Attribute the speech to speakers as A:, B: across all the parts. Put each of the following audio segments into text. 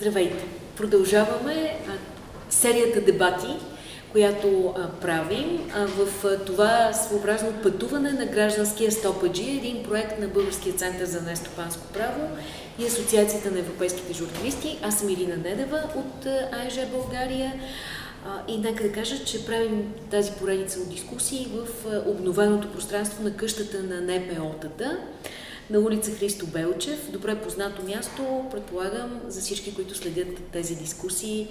A: Здравейте! Продължаваме серията дебати, която правим в това своеобразно пътуване на гражданския стопаджи, един проект на Българския център за нестопанско право и Асоциацията на европейските журналисти. Аз съм Ирина Недева от АЕЖ България. И нека да кажа, че правим тази поредица от дискусии в обновеното пространство на къщата на НПО-тата на улица Христо Белчев. Добре познато място, предполагам, за всички, които следят тези дискусии.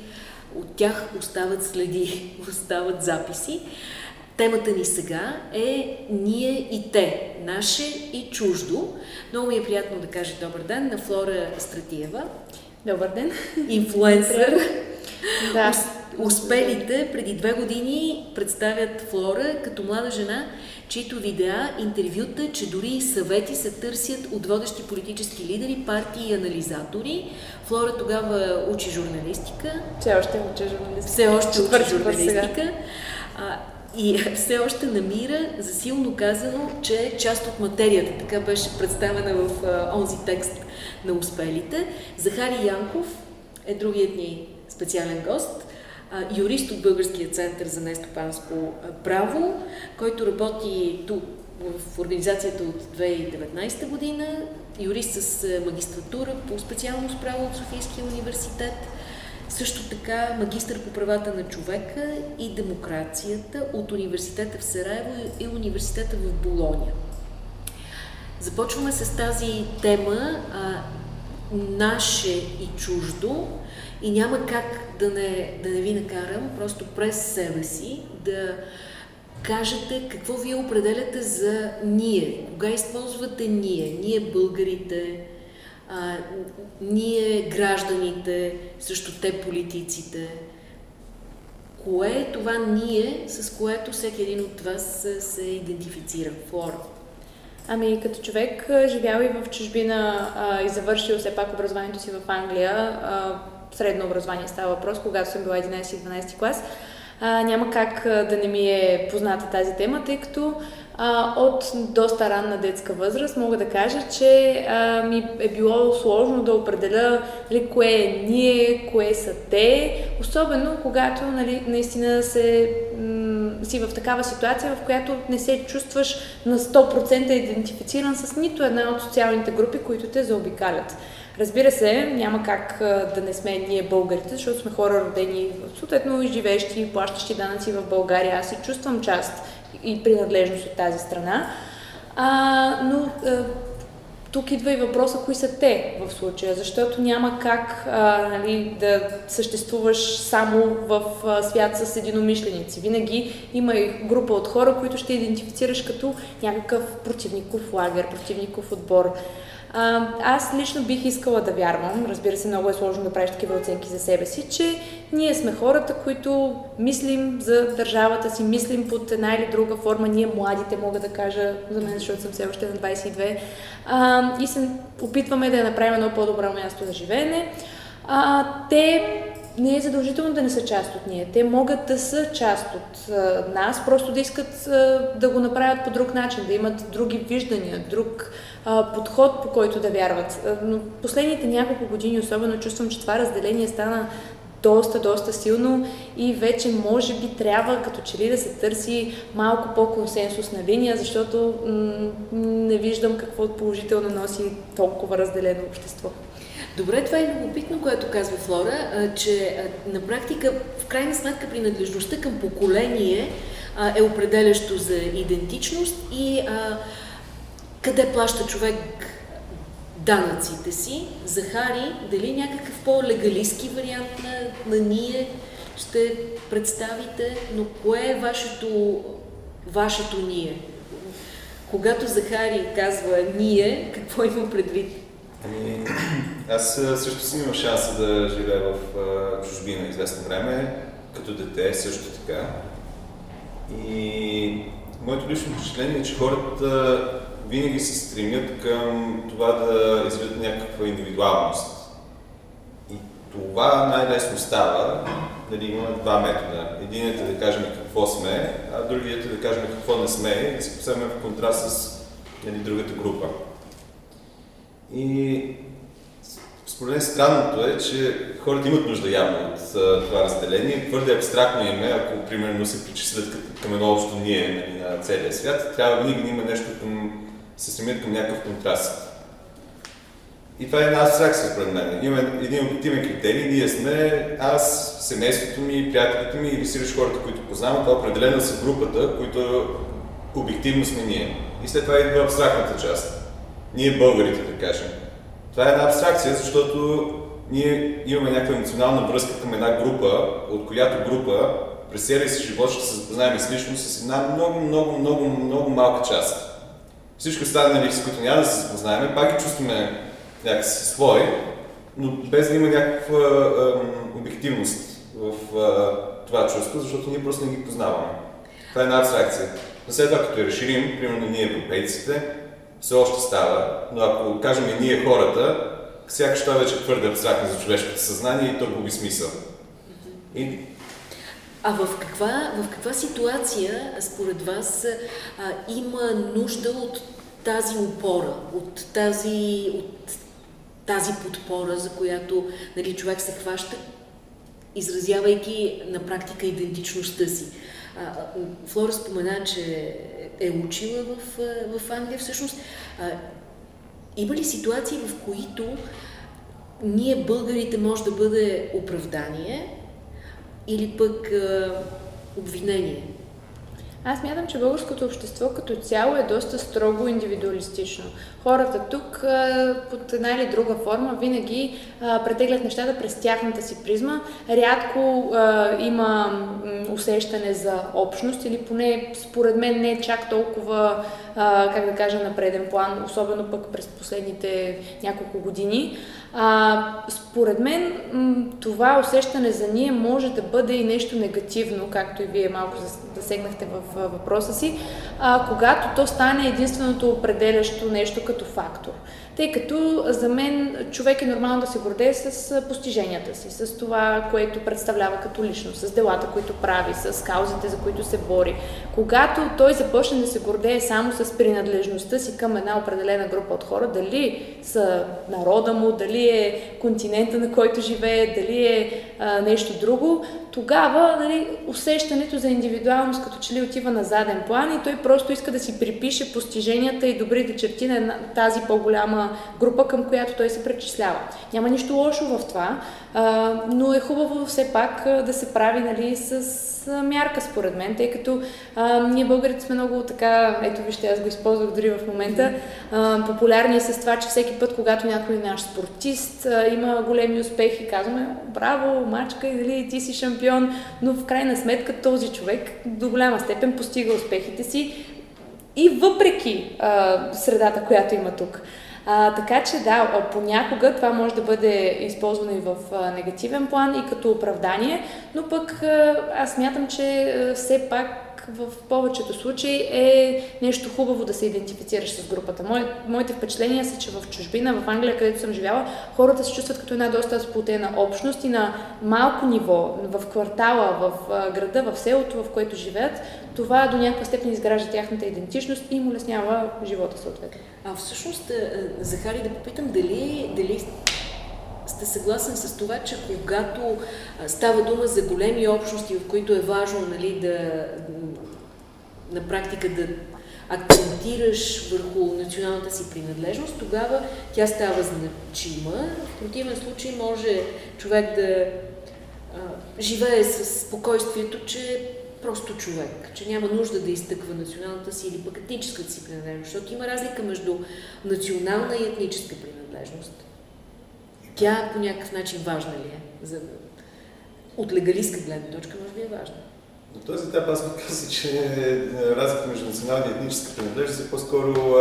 A: От тях остават следи, остават записи. Темата ни сега е ние и те, наше и чуждо. Много ми е приятно да кажа добър ден на Флора Стратиева.
B: Добър ден.
A: Инфлуенсър. да. Успелите преди две години представят Флора като млада жена, чието видеа, интервюта, че дори и съвети се търсят от водещи политически лидери, партии и анализатори. Флора тогава учи журналистика.
B: Все още учи журналистика.
A: Все още учи журналистика. А, и все още намира за силно казано, че е част от материята. Така беше представена в а, онзи текст на успелите. Захари Янков е другият ни специален гост юрист от Българския център за нестопанско право, който работи тук в организацията от 2019 година, юрист с магистратура по специалност право от Софийския университет, също така магистър по правата на човека и демокрацията от университета в Сараево и университета в Болония. Започваме с тази тема а, наше и чуждо и няма как да не, да не ви накарам просто през себе си да кажете какво вие определяте за ние. Кога използвате ние? Ние българите, а, ние гражданите, също те политиците. Кое е това ние, с което всеки един от вас се идентифицира? Флора.
B: Ами, като човек, живял и в чужбина а, и завършил все пак образованието си в Англия, а, средно образование става въпрос, когато съм била 11-12 клас, а, няма как да не ми е позната тази тема, тъй като а, от доста ранна детска възраст мога да кажа, че а, ми е било сложно да определя нали, кое е ние, кое са те, особено когато нали, наистина се, м- си в такава ситуация, в която не се чувстваш на 100% идентифициран с нито една от социалните групи, които те заобикалят. Разбира се, няма как да не сме ние българите, защото сме хора родени, съответно и живещи, и плащащи данъци в България. Аз се чувствам част и принадлежност от тази страна. А, но а, тук идва и въпроса, кои са те в случая, защото няма как а, нали, да съществуваш само в а, свят с единомишленици. Винаги има и група от хора, които ще идентифицираш като някакъв противников лагер, противников отбор. Аз лично бих искала да вярвам, разбира се, много е сложно да правиш такива оценки за себе си, че ние сме хората, които мислим за държавата си, мислим под една или друга форма, ние младите, мога да кажа, за мен, защото съм все още на 22, а, и се опитваме да я направим едно по-добро място за живеене. А, те не е задължително да не са част от ние. Те могат да са част от а, нас, просто да искат а, да го направят по друг начин, да имат други виждания, друг а, подход, по който да вярват. Но последните няколко години особено чувствам, че това разделение стана доста, доста силно и вече може би трябва като че ли да се търси малко по-консенсусна линия, защото м- не виждам какво положително носи толкова разделено общество.
A: Добре, това е любопитно, което казва Флора, че на практика, в крайна сметка, принадлежността към поколение е определящо за идентичност и къде плаща човек данъците си. Захари, дали някакъв по-легалистски вариант на, на ние ще представите, но кое е вашето, вашето ние? Когато Захари казва ние, какво има предвид?
C: Ами, аз също съм имал шанса да живея в чужбина известно време, като дете също така. И моето лично впечатление е, че хората винаги се стремят към това да изведат някаква индивидуалност. И това най-лесно става, нали, имаме два метода. Единият е да кажем какво сме, а другият е да кажем какво не сме и да се поставим в контраст с нали, другата група. И според мен странното е, че хората имат нужда явно от това разделение. Твърде абстрактно им е, ако примерно се причислят към едно общо ние нали, на целия свят, трябва винаги да има нещо към, се стремят към някакъв контраст. И това е една абстракция според мен. Имаме един обективен критерий. Ние сме аз, семейството ми, приятелите ми или сириш хората, които познавам. Това определено са групата, които обективно сме ние. И след това идва абстрактната част. Ние българите, да кажем. Това е една абстракция, защото ние имаме някаква емоционална връзка към една група, от която група през целия си живот ще се запознаем с лично с една много, много, много, много малка част. Всички останали, с които няма да се запознаем, пак ги чувстваме някакси свои, но без да има някаква ем, обективност в е, това чувство, защото ние просто не ги познаваме. Това е една абстракция. Но след това, като я разширим, примерно ние европейците, все още става, но ако кажем и ние хората, сякаш това вече е твърде абстрактно за човешкото съзнание и то губи смисъл. И...
A: А в каква, в каква ситуация, според вас, а, има нужда от тази опора, от тази, от тази подпора, за която нали, човек се хваща, изразявайки на практика идентичността си? Флора спомена, че е учила в, в Англия. Всъщност, има ли ситуации, в които ние, българите, може да бъде оправдание или пък обвинение?
B: Аз мятам, че българското общество като цяло е доста строго индивидуалистично. Хората тук под една или друга форма винаги претеглят нещата през тяхната си призма. Рядко има усещане за общност или поне според мен не е чак толкова, как да кажа, на преден план, особено пък през последните няколко години. А, според мен това усещане за ние може да бъде и нещо негативно, както и вие малко засегнахте в въпроса си, а, когато то стане единственото определящо нещо като фактор тъй като за мен човек е нормално да се гордее с постиженията си, с това, което представлява като личност, с делата, които прави, с каузите, за които се бори. Когато той започне да се гордее само с принадлежността си към една определена група от хора, дали са народа му, дали е континента, на който живее, дали е а, нещо друго, тогава нали, усещането за индивидуалност като че ли отива на заден план и той просто иска да си припише постиженията и добрите черти на тази по-голяма група, към която той се причислява. Няма нищо лошо в това, а, но е хубаво все пак да се прави нали, с мярка, според мен, тъй като а, ние българите сме много така, ето вижте, аз го използвах дори в момента, а, популярни с това, че всеки път, когато някой наш спортист а, има големи успехи, казваме, браво, мачка, нали, ти си шампион, но в крайна сметка този човек до голяма степен постига успехите си и въпреки а, средата, която има тук. А, така че да, понякога това може да бъде използвано и в а, негативен план и като оправдание, но пък а, аз мятам, че а, все пак в повечето случаи е нещо хубаво да се идентифицираш с групата. Мой, моите впечатления са, че в чужбина, в Англия, където съм живяла, хората се чувстват като една доста сплотена общност и на малко ниво, в квартала, в града, в селото, в което живеят, това до някаква степен изгражда тяхната идентичност и им улеснява живота съответно.
A: А всъщност, Захари, да попитам дали, дали сте съгласен с това, че когато става дума за големи общности, в които е важно нали, да на практика да акцентираш върху националната си принадлежност, тогава тя става значима. В противен случай може човек да а, живее с спокойствието, че е просто човек, че няма нужда да изтъква националната си или пък етническата си принадлежност, защото има разлика между национална и етническа принадлежност. Тя по някакъв начин важна ли е? За... От легалистка гледна точка може би е важна.
C: На този етап аз бих че е, разликата между национална и етническа принадлежност е по-скоро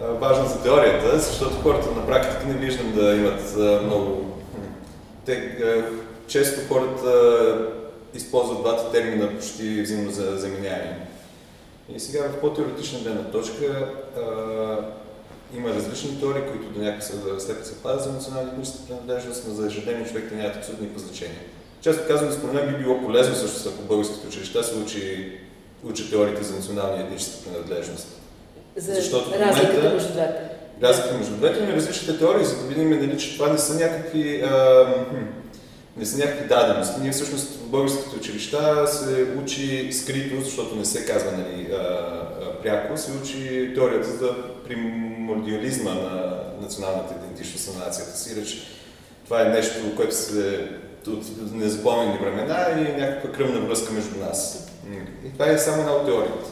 C: важна за теорията, защото хората на практика не виждам да имат много... Те, често хората използват двата термина почти взаимно за заменяеми. И сега в по-теоретична гледна точка има различни теории, които до някаква степен се пазят за национална етническа принадлежност, но за ежедневния човек те нямат абсолютно никакво значение. Често казвам, според мен би било полезно също, ако българските училища се учи, учи теориите за национална и етническа принадлежност.
A: За Защото разликата между двете.
C: разлика между двете, и различните теории, за да видим, нали, че това не са някакви, а, не са някакви дадености. Ние всъщност в българските училища се учи скрито, защото не се казва нали, а, а, пряко, се учи теорията за примордиализма на националната идентичност на нацията си. Реч, това е нещо, което се от незапомнени времена и някаква кръвна връзка между нас. И това е само една от теориите.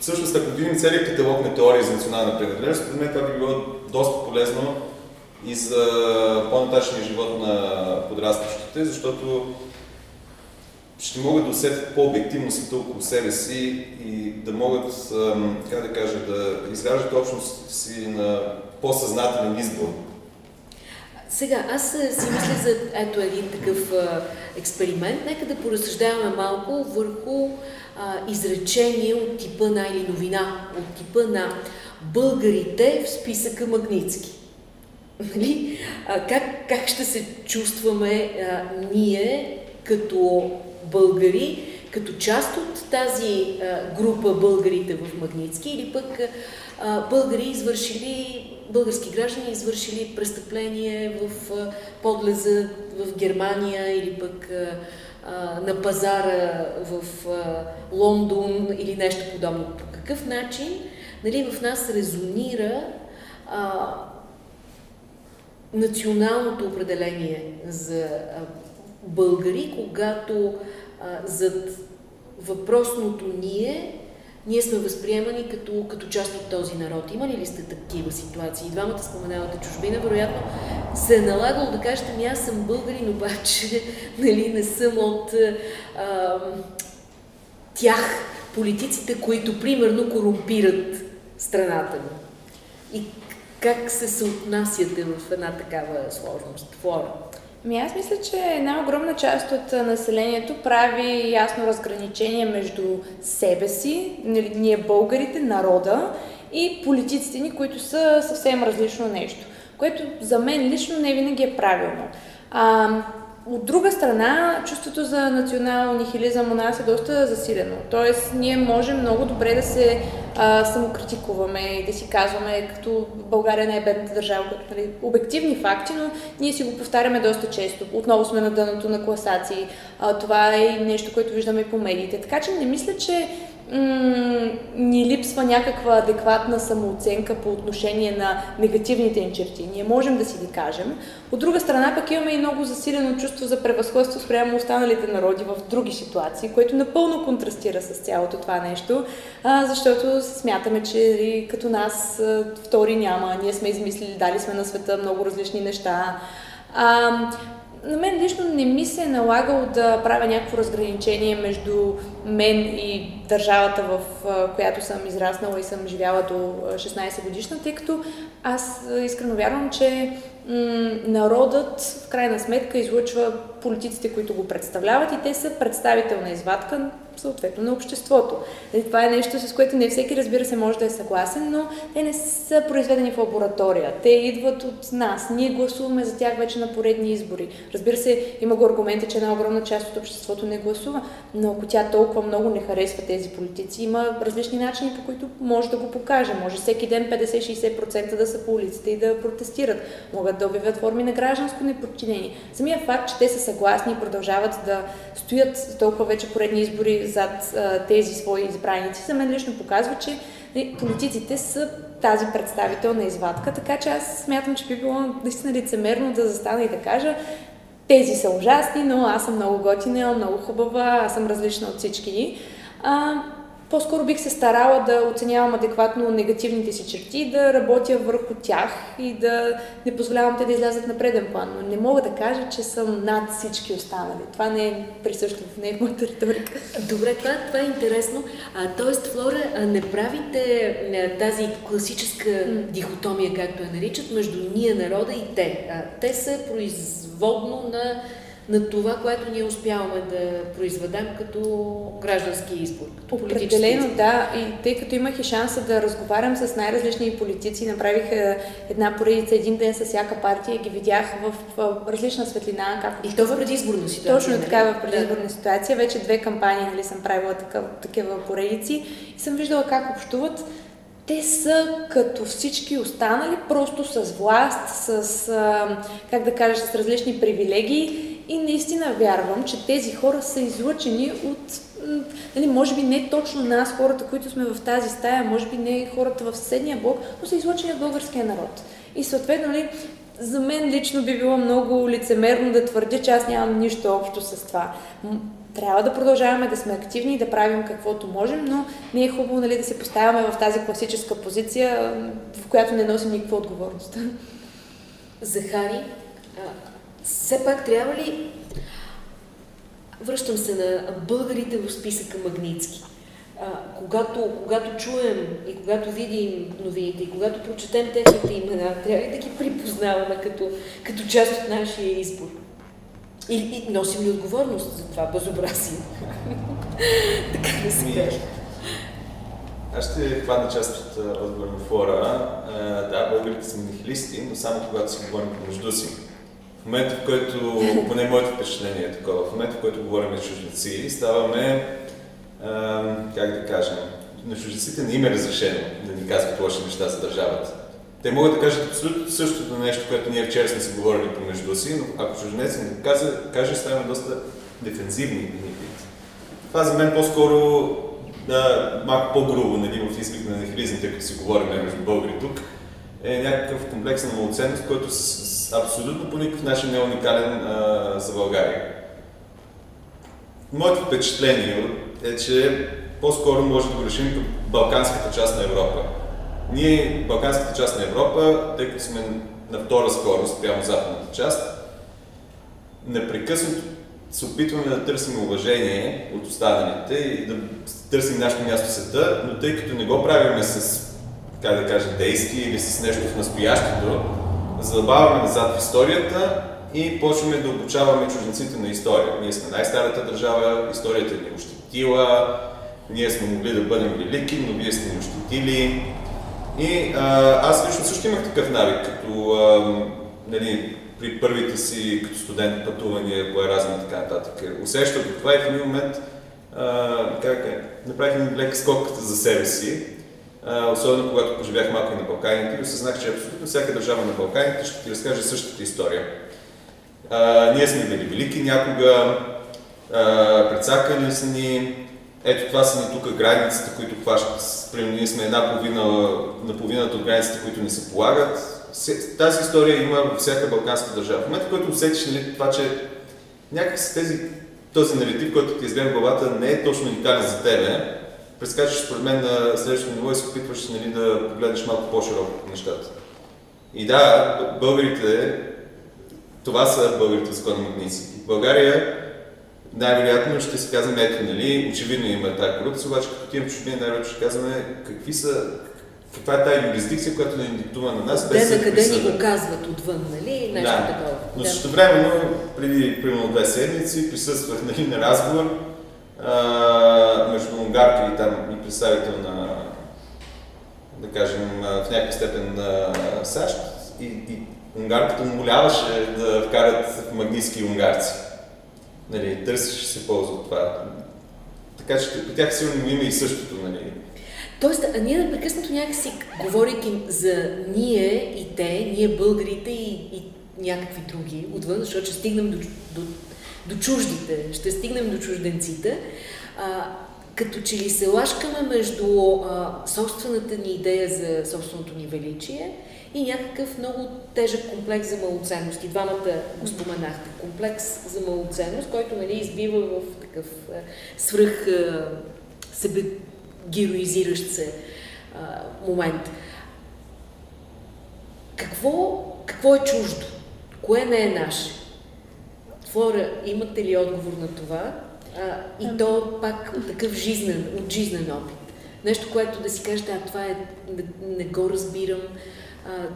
C: Всъщност, ако видим целият каталог на теории за национална принадлежност, според мен това би било доста полезно и за по-нататъчния живот на подрастващите, защото ще могат да усетят по-обективно света около себе си и да могат, как да кажа, да изграждат общност си на по-съзнателен избор.
A: Сега, аз си мисля за ето един такъв експеримент. Нека да поразсъждаваме малко върху а, изречение от типа на или новина, от типа на българите в списъка Магницки. Нали? А, как, как ще се чувстваме а, ние като българи, като част от тази група българите в Магницки или пък българи извършили, български граждани извършили престъпление в подлеза в Германия или пък на пазара в Лондон или нещо подобно. По какъв начин нали, в нас резонира а, националното определение за българи, когато а, зад въпросното ние, ние сме възприемани като, като част от този народ. Има ли сте такива ситуации? Двамата споменавате чужбина, вероятно се е налагало да кажете, ми аз съм българин, обаче нали, не съм от а, тях, политиците, които примерно корумпират страната ми. И как се съотнасяте в една такава сложност, флора?
B: Ми аз мисля, че една огромна част от населението прави ясно разграничение между себе си, нали, ние българите, народа и политиците ни, които са съвсем различно нещо, което за мен лично не винаги е правилно. А, от друга страна, чувството за национал нихилизъм у нас е доста засилено. Тоест, ние можем много добре да се а, самокритикуваме и да си казваме, като България не е бедната държава, като нали, обективни факти, но ние си го повтаряме доста често. Отново сме на дъното на класации. А, това е нещо, което виждаме и по медиите. Така че не мисля, че ни липсва някаква адекватна самооценка по отношение на негативните им черти. Ние можем да си ги кажем. От друга страна пък имаме и много засилено чувство за превъзходство спрямо останалите народи в други ситуации, което напълно контрастира с цялото това нещо, а, защото смятаме, че нали, като нас втори няма, ние сме измислили, дали сме на света много различни неща. На мен лично не ми се е налагало да правя някакво разграничение между мен и държавата, в която съм израснала и съм живяла до 16 годишна, тъй като аз искрено вярвам, че народът в крайна сметка излъчва политиците, които го представляват и те са представителна извадка съответно на обществото. Нали, това е нещо, с което не всеки, разбира се, може да е съгласен, но те не са произведени в лаборатория. Те идват от нас. Ние гласуваме за тях вече на поредни избори. Разбира се, има го аргумента, че една огромна част от обществото не гласува, но ако тя толкова много не харесва тези политици, има различни начини, по които може да го покаже. Може всеки ден 50-60% да са по улиците и да протестират. Могат да обявят форми на гражданско неподчинение. Самия факт, че те са съгласни и продължават да стоят толкова вече поредни избори зад а, тези свои избраници, за мен лично показва, че нали, политиците са тази представителна извадка, така че аз смятам, че би било наистина лицемерно да застана и да кажа тези са ужасни, но аз съм много готина, много хубава, аз съм различна от всички. А, по-скоро бих се старала да оценявам адекватно негативните си черти, да работя върху тях и да не позволявам те да излязат на преден план. Но не мога да кажа, че съм над всички останали. Това не е присъщо, не е в моята риторика.
A: Добре, това, това е интересно. А, тоест, Флора, не правите тази класическа mm. дихотомия, както я наричат, между ние, народа и те. А, те са производно на на това, което ние успяваме да произведем като граждански избор. Като
B: Определено, избор. да. И тъй като имах и шанса да разговарям с най-различни политици, направих една поредица един ден с всяка партия и ги видях в, в различна светлина.
A: Как и то в предизборна ситуация.
B: Точно нали? така, в предизборна да. ситуация. Вече две кампании нали, съм правила такъв, такива поредици и съм виждала как общуват те са като всички останали, просто с власт, с, как да кажа, с различни привилегии и наистина вярвам, че тези хора са излъчени от, нали, може би не точно нас, хората, които сме в тази стая, може би не хората в съседния блок, но са излъчени от българския народ. И съответно, нали, за мен лично би било много лицемерно да твърдя, че аз нямам нищо общо с това. Трябва да продължаваме да сме активни и да правим каквото можем, но не е хубаво нали, да се поставяме в тази класическа позиция, в която не носим никаква отговорност.
A: Захари, все пак трябва ли... Връщам се на българите в списъка Магницки. А, когато, когато чуем и когато видим новините и когато прочетем техните имена, трябва ли да ги припознаваме като, като част от нашия избор? И, и носим ли отговорност за това безобразие? така да се каже.
C: Аз ще хвана част от отговор на фора. Да, българите са нихилисти, но само когато си говорим помежду си. В момента, в който, поне моето впечатление е такова, в момента, в който говорим за чужденци, ставаме, а, как да кажем, на чужденците не им е разрешено да ни казват лоши неща за държавата. Те могат да кажат абсолютно същото нещо, което ние вчера сме си говорили помежду си, но ако чужденец ни каже, каже ставаме доста дефензивни. Това за мен по-скоро да, малко по-грубо нали, в изпит на нехилизм, тъй като си говорим между българи тук, е някакъв комплекс на малоценност, който с, с, абсолютно по никакъв начин не е уникален а, за България. Моето впечатление е, че по-скоро може да го решим като балканската част на Европа. Ние, балканската част на Европа, тъй като сме на втора скорост прямо западната част, непрекъснато се опитваме да търсим уважение от останалите и да търсим нашето място в света, но тъй като не го правиме с, как да кажа, действие или с нещо в настоящето, задълбаваме назад в историята и почваме да обучаваме чужденците на история. Ние сме най-старата държава, историята ни е ощетила, ние сме могли да бъдем велики, но вие сте ни ощетили. И а, аз лично също имах такъв навик, като а, нали, при първите си като студент пътувания по Еразъм и така нататък. Усещах това и в един момент а, как е, направих един лек скок за себе си, а, особено когато поживях малко и на Балканите и осъзнах, че абсолютно всяка държава на Балканите ще ти разкаже същата история. А, ние сме били велики някога, предсакали са ни, ето това са ни тук границите, които хващат. Примерно ние сме една половина, на половината от границите, които ни се полагат. Тази история има във всяка балканска държава. В момента, който усетиш нали, това, че някак с тези, този наратив, който ти изгледа в главата, не е точно уникален за тебе, прескачаш според мен на следващото ниво и се опитваш нали, да погледнеш малко по-широко по нещата. И да, българите, това са българите законни магници. В България най-вероятно ще си казваме, ето, нали, очевидно има тази корупция, обаче като отивам в чужбина, най-вероятно ще казваме какви са, каква е тази юрисдикция, която ни диктува на нас.
A: Без Те на къде ни го казват отвън, нали? Нещо
C: да.
A: такова.
C: Но да. също времено, преди примерно две седмици, присъствах нали, на разговор а, между унгарка и там и представител на, да кажем, в някаква степен на САЩ и, и унгарката му моляваше да вкарат магнитски унгарци. Нали, търсиш се полза от това. Така че при тях сигурно има и същото, нали,
A: Тоест, а ние непрекъснато някакси, говорейки за ние и те, ние българите и, и някакви други отвън, защото ще стигнем до, до, до чуждите, ще стигнем до чужденците, а, като че ли се лашкаме между а, собствената ни идея за собственото ни величие и някакъв много тежък комплекс за малоценност. И двамата го споменахте. Комплекс за малоценност, който нали, избива в такъв а, свръх а, себе героизиращ се а, момент. Какво, какво е чуждо? Кое не е наше? Флора, имате ли отговор на това? А, и то пак такъв жизнен, от жизнен опит. Нещо, което да си кажете, а това е, не, не го разбирам,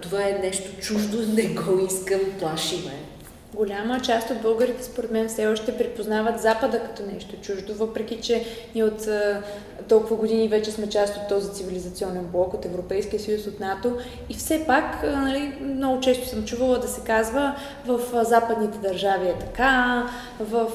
A: това е нещо чуждо, не го искам, плаши ме.
B: Голяма част от българите, според мен, все още припознават Запада като нещо чуждо, въпреки че ние от толкова години вече сме част от този цивилизационен блок, от Европейския съюз, от НАТО. И все пак, нали, много често съм чувала да се казва в западните държави е така, в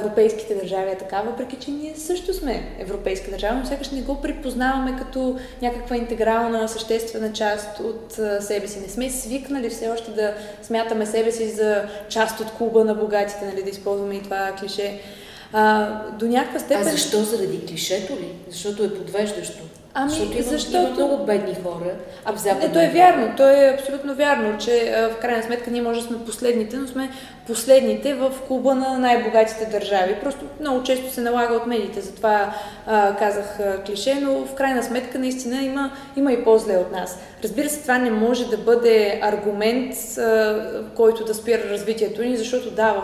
B: европейските държави е така, въпреки че ние също сме европейска държава, но сякаш не го припознаваме като някаква интегрална, съществена част от себе си. Не сме свикнали все още да смятаме себе си за част от клуба на богатите, нали, да използваме и това клише. А, до някаква степен...
A: А защо? Заради клишето ли? Защото е подвеждащо?
B: Ами,
A: защото има,
B: защото...
A: има много бедни хора
B: а, в Не, то е вярно, то е абсолютно вярно, че в крайна сметка ние може да сме последните, но сме последните в клуба на най-богатите държави. Просто много често се налага от медиите, затова а, казах а, клише, но в крайна сметка наистина има, има и по-зле от нас. Разбира се, това не може да бъде аргумент, а, който да спира развитието ни, защото да, в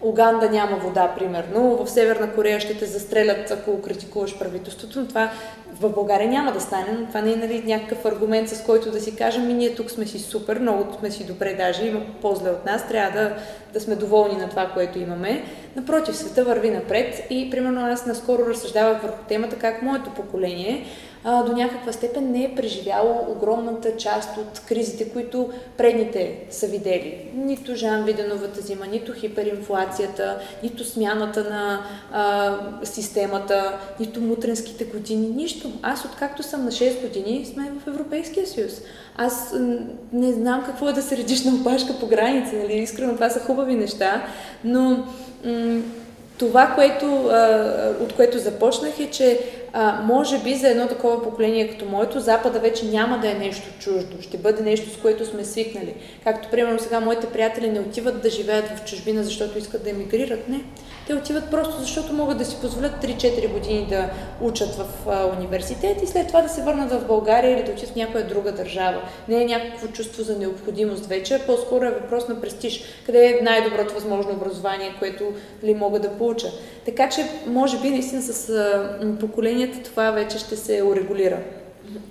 B: Уганда няма вода, примерно, в Северна Корея ще те застрелят, ако критикуваш правителството, но това в България няма да стане, но това не е нали, някакъв аргумент, с който да си кажем, ми ние тук сме си супер, много сме си добре даже, има по-зле от нас, трябва да, да сме доволни на това, което имаме. Напротив, света върви напред и примерно аз наскоро разсъждавах върху темата как моето поколение а, до някаква степен не е преживяло огромната част от кризите, които предните са видели. Нито Жан Виденовата зима, нито хиперинфлацията, нито смяната на а, системата, нито мутренските години, нищо. Аз откакто съм на 6 години сме в Европейския съюз. Аз не знам какво е да се редиш на опашка по граница, нали? Искрено това са хубави неща, но м- това, което, от което започнах е, че а, може би за едно такова поколение като моето, Запада вече няма да е нещо чуждо, ще бъде нещо, с което сме свикнали. Както, примерно, сега моите приятели не отиват да живеят в чужбина, защото искат да емигрират. Не. Те отиват просто защото могат да си позволят 3-4 години да учат в а, университет и след това да се върнат в България или да отидат в някоя друга държава. Не е някакво чувство за необходимост вече, по-скоро е въпрос на престиж. Къде е най-доброто възможно образование, което ли мога да получа. Така че, може би, наистина с а, поколенията това вече ще се урегулира.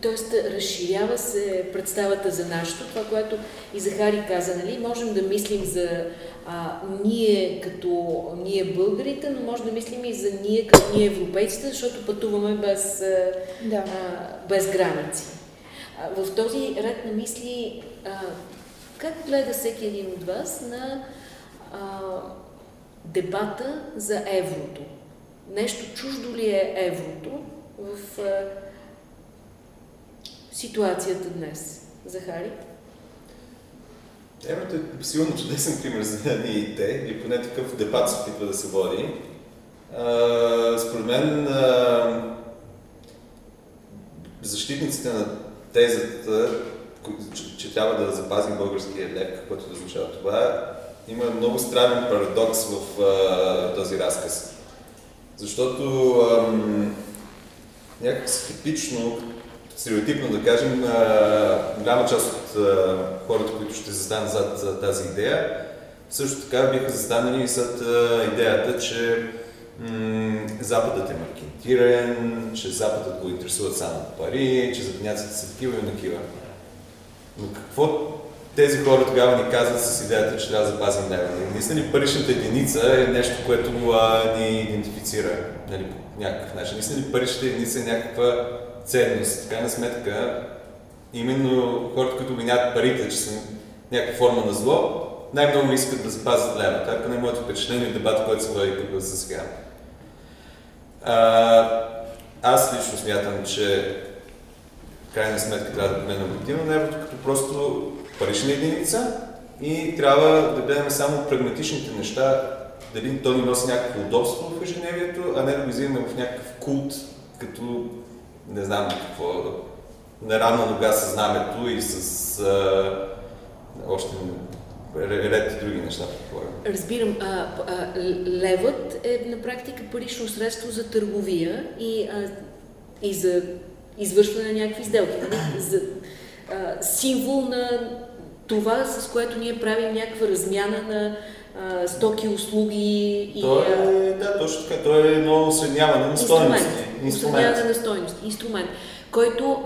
A: Тоест, разширява се представата за нашето, това, което и Захари каза, нали? Можем да мислим за а, ние като ние българите, но може да мислим и за ние като ние европейците, защото пътуваме без, да. а, без граници. А, в този ред на мисли, а, как гледа всеки един от вас на а, дебата за еврото? Нещо чуждо ли е еврото в ситуацията днес? Захари?
C: Еврото е силно чудесен пример за ние и те, или поне такъв дебат се опитва да се води. Според мен защитниците на тезата, че, трябва да запазим българския лев, каквото да означава това, има много странен парадокс в този разказ. Защото някак типично, стереотипно да кажем, голяма част от хората, които ще застанат зад тази идея, също така биха застанали и зад идеята, че Западът е маркетиран, че Западът го интересуват само пари, че западняците са такива и такива. Но какво тези хора тогава ни казват с идеята, че трябва да запазим лева? Наистина ли паричната единица е нещо, което а, ни идентифицира нали, по някакъв начин? Наистина ли паричната единица е някаква ценност. В крайна сметка, именно хората, които обвиняват парите, че са някаква форма на зло, най-много искат да запазят лева. Това е моето впечатление и дебата, който се води тук за сега. А, аз лично смятам, че крайна сметка трябва да погледнем обективно на еврото като просто парична единица и трябва да гледаме само прагматичните неща, дали то ни носи някакво удобство в ежедневието, а не да го взимаме в някакъв култ, като не знам какво, на равна нога с знамето и с а, още ред и други неща, предполагам.
A: Разбирам. А, а, левът е на практика парично средство за търговия и, а, и за извършване на някакви сделки. Нали? За, а, символ на това, с което ние правим някаква размяна на а, стоки, услуги и...
C: То е, да, точно така. То е едно осредняване на стоености.
A: Инструмент. на стоености. Инструмент, който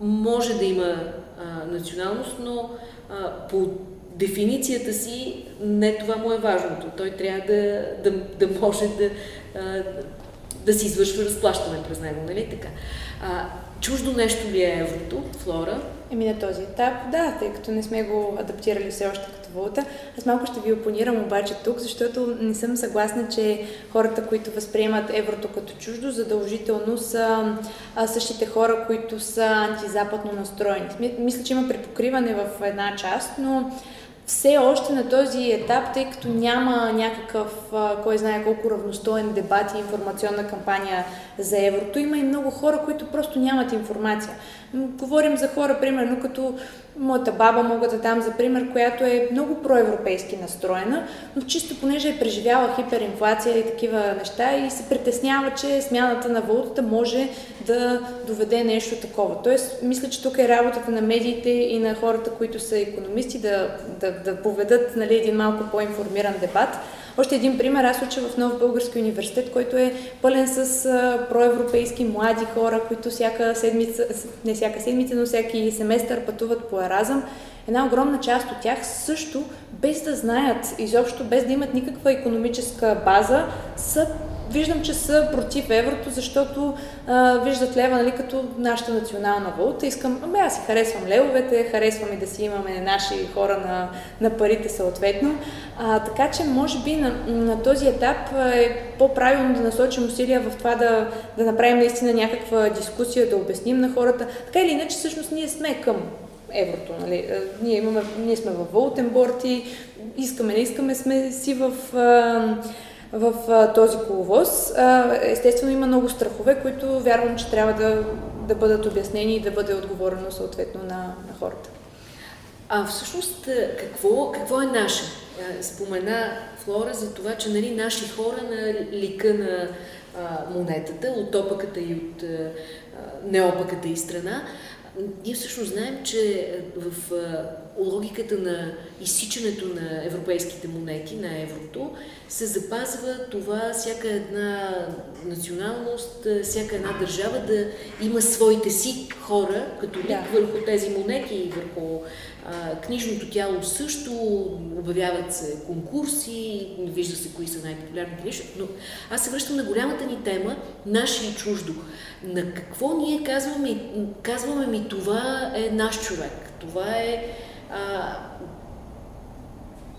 A: може да има а, националност, но а, по дефиницията си не това му е важното. Той трябва да, да, да може да, да си извършва разплащане през него, нали така? А, чуждо нещо ли е еврото, Флора?
B: Еми на този етап, да, тъй като не сме го адаптирали все още като валута. Аз малко ще ви опонирам обаче тук, защото не съм съгласна, че хората, които възприемат еврото като чуждо, задължително са а, същите хора, които са антизападно настроени. Мисля, че има препокриване в една част, но все още на този етап, тъй като няма някакъв, кой знае колко равностоен дебат и информационна кампания за еврото, има и много хора, които просто нямат информация. Говорим за хора, примерно, като моята баба, мога да дам за пример, която е много проевропейски настроена, но чисто понеже е преживяла хиперинфлация и такива неща и се притеснява, че смяната на валутата може да доведе нещо такова. Тоест, мисля, че тук е работата на медиите и на хората, които са економисти, да, да, да поведат нали, един малко по-информиран дебат. Още един пример, аз уча в Нов Български университет, който е пълен с проевропейски млади хора, които всяка седмица, не всяка седмица, но всеки семестър пътуват по Еразъм. Една огромна част от тях също, без да знаят, изобщо без да имат никаква економическа база, са виждам, че са против еврото, защото а, виждат лева нали, като нашата национална валута. Искам, ами аз си харесвам левовете, харесвам и да си имаме наши хора на, на парите съответно. А, така че, може би на, на този етап е по-правилно да насочим усилия в това да, да направим наистина някаква дискусия, да обясним на хората. Така или иначе, всъщност ние сме към еврото. Нали? Ние, имаме, ние сме в валутен борт и искаме, не искаме, сме си в... А, в а, този коловоз. А, естествено има много страхове, които вярвам, че трябва да, да бъдат обяснени и да бъде отговорено съответно на, на хората.
A: А всъщност какво, какво е наше? Спомена Флора за това, че нали, наши хора на лика на а, монетата, от опаката и от а, неопаката и страна, ние всъщност знаем, че в логиката на изсичането на европейските монети, на еврото, се запазва това всяка една националност, всяка една държава да има своите си хора, като лик да. върху тези монети и върху а, книжното тяло също, обявяват се конкурси, вижда се кои са най-популярните неща, но аз се връщам на голямата ни тема, наше и чуждо. На какво ние казваме, казваме ми това е наш човек, това е а,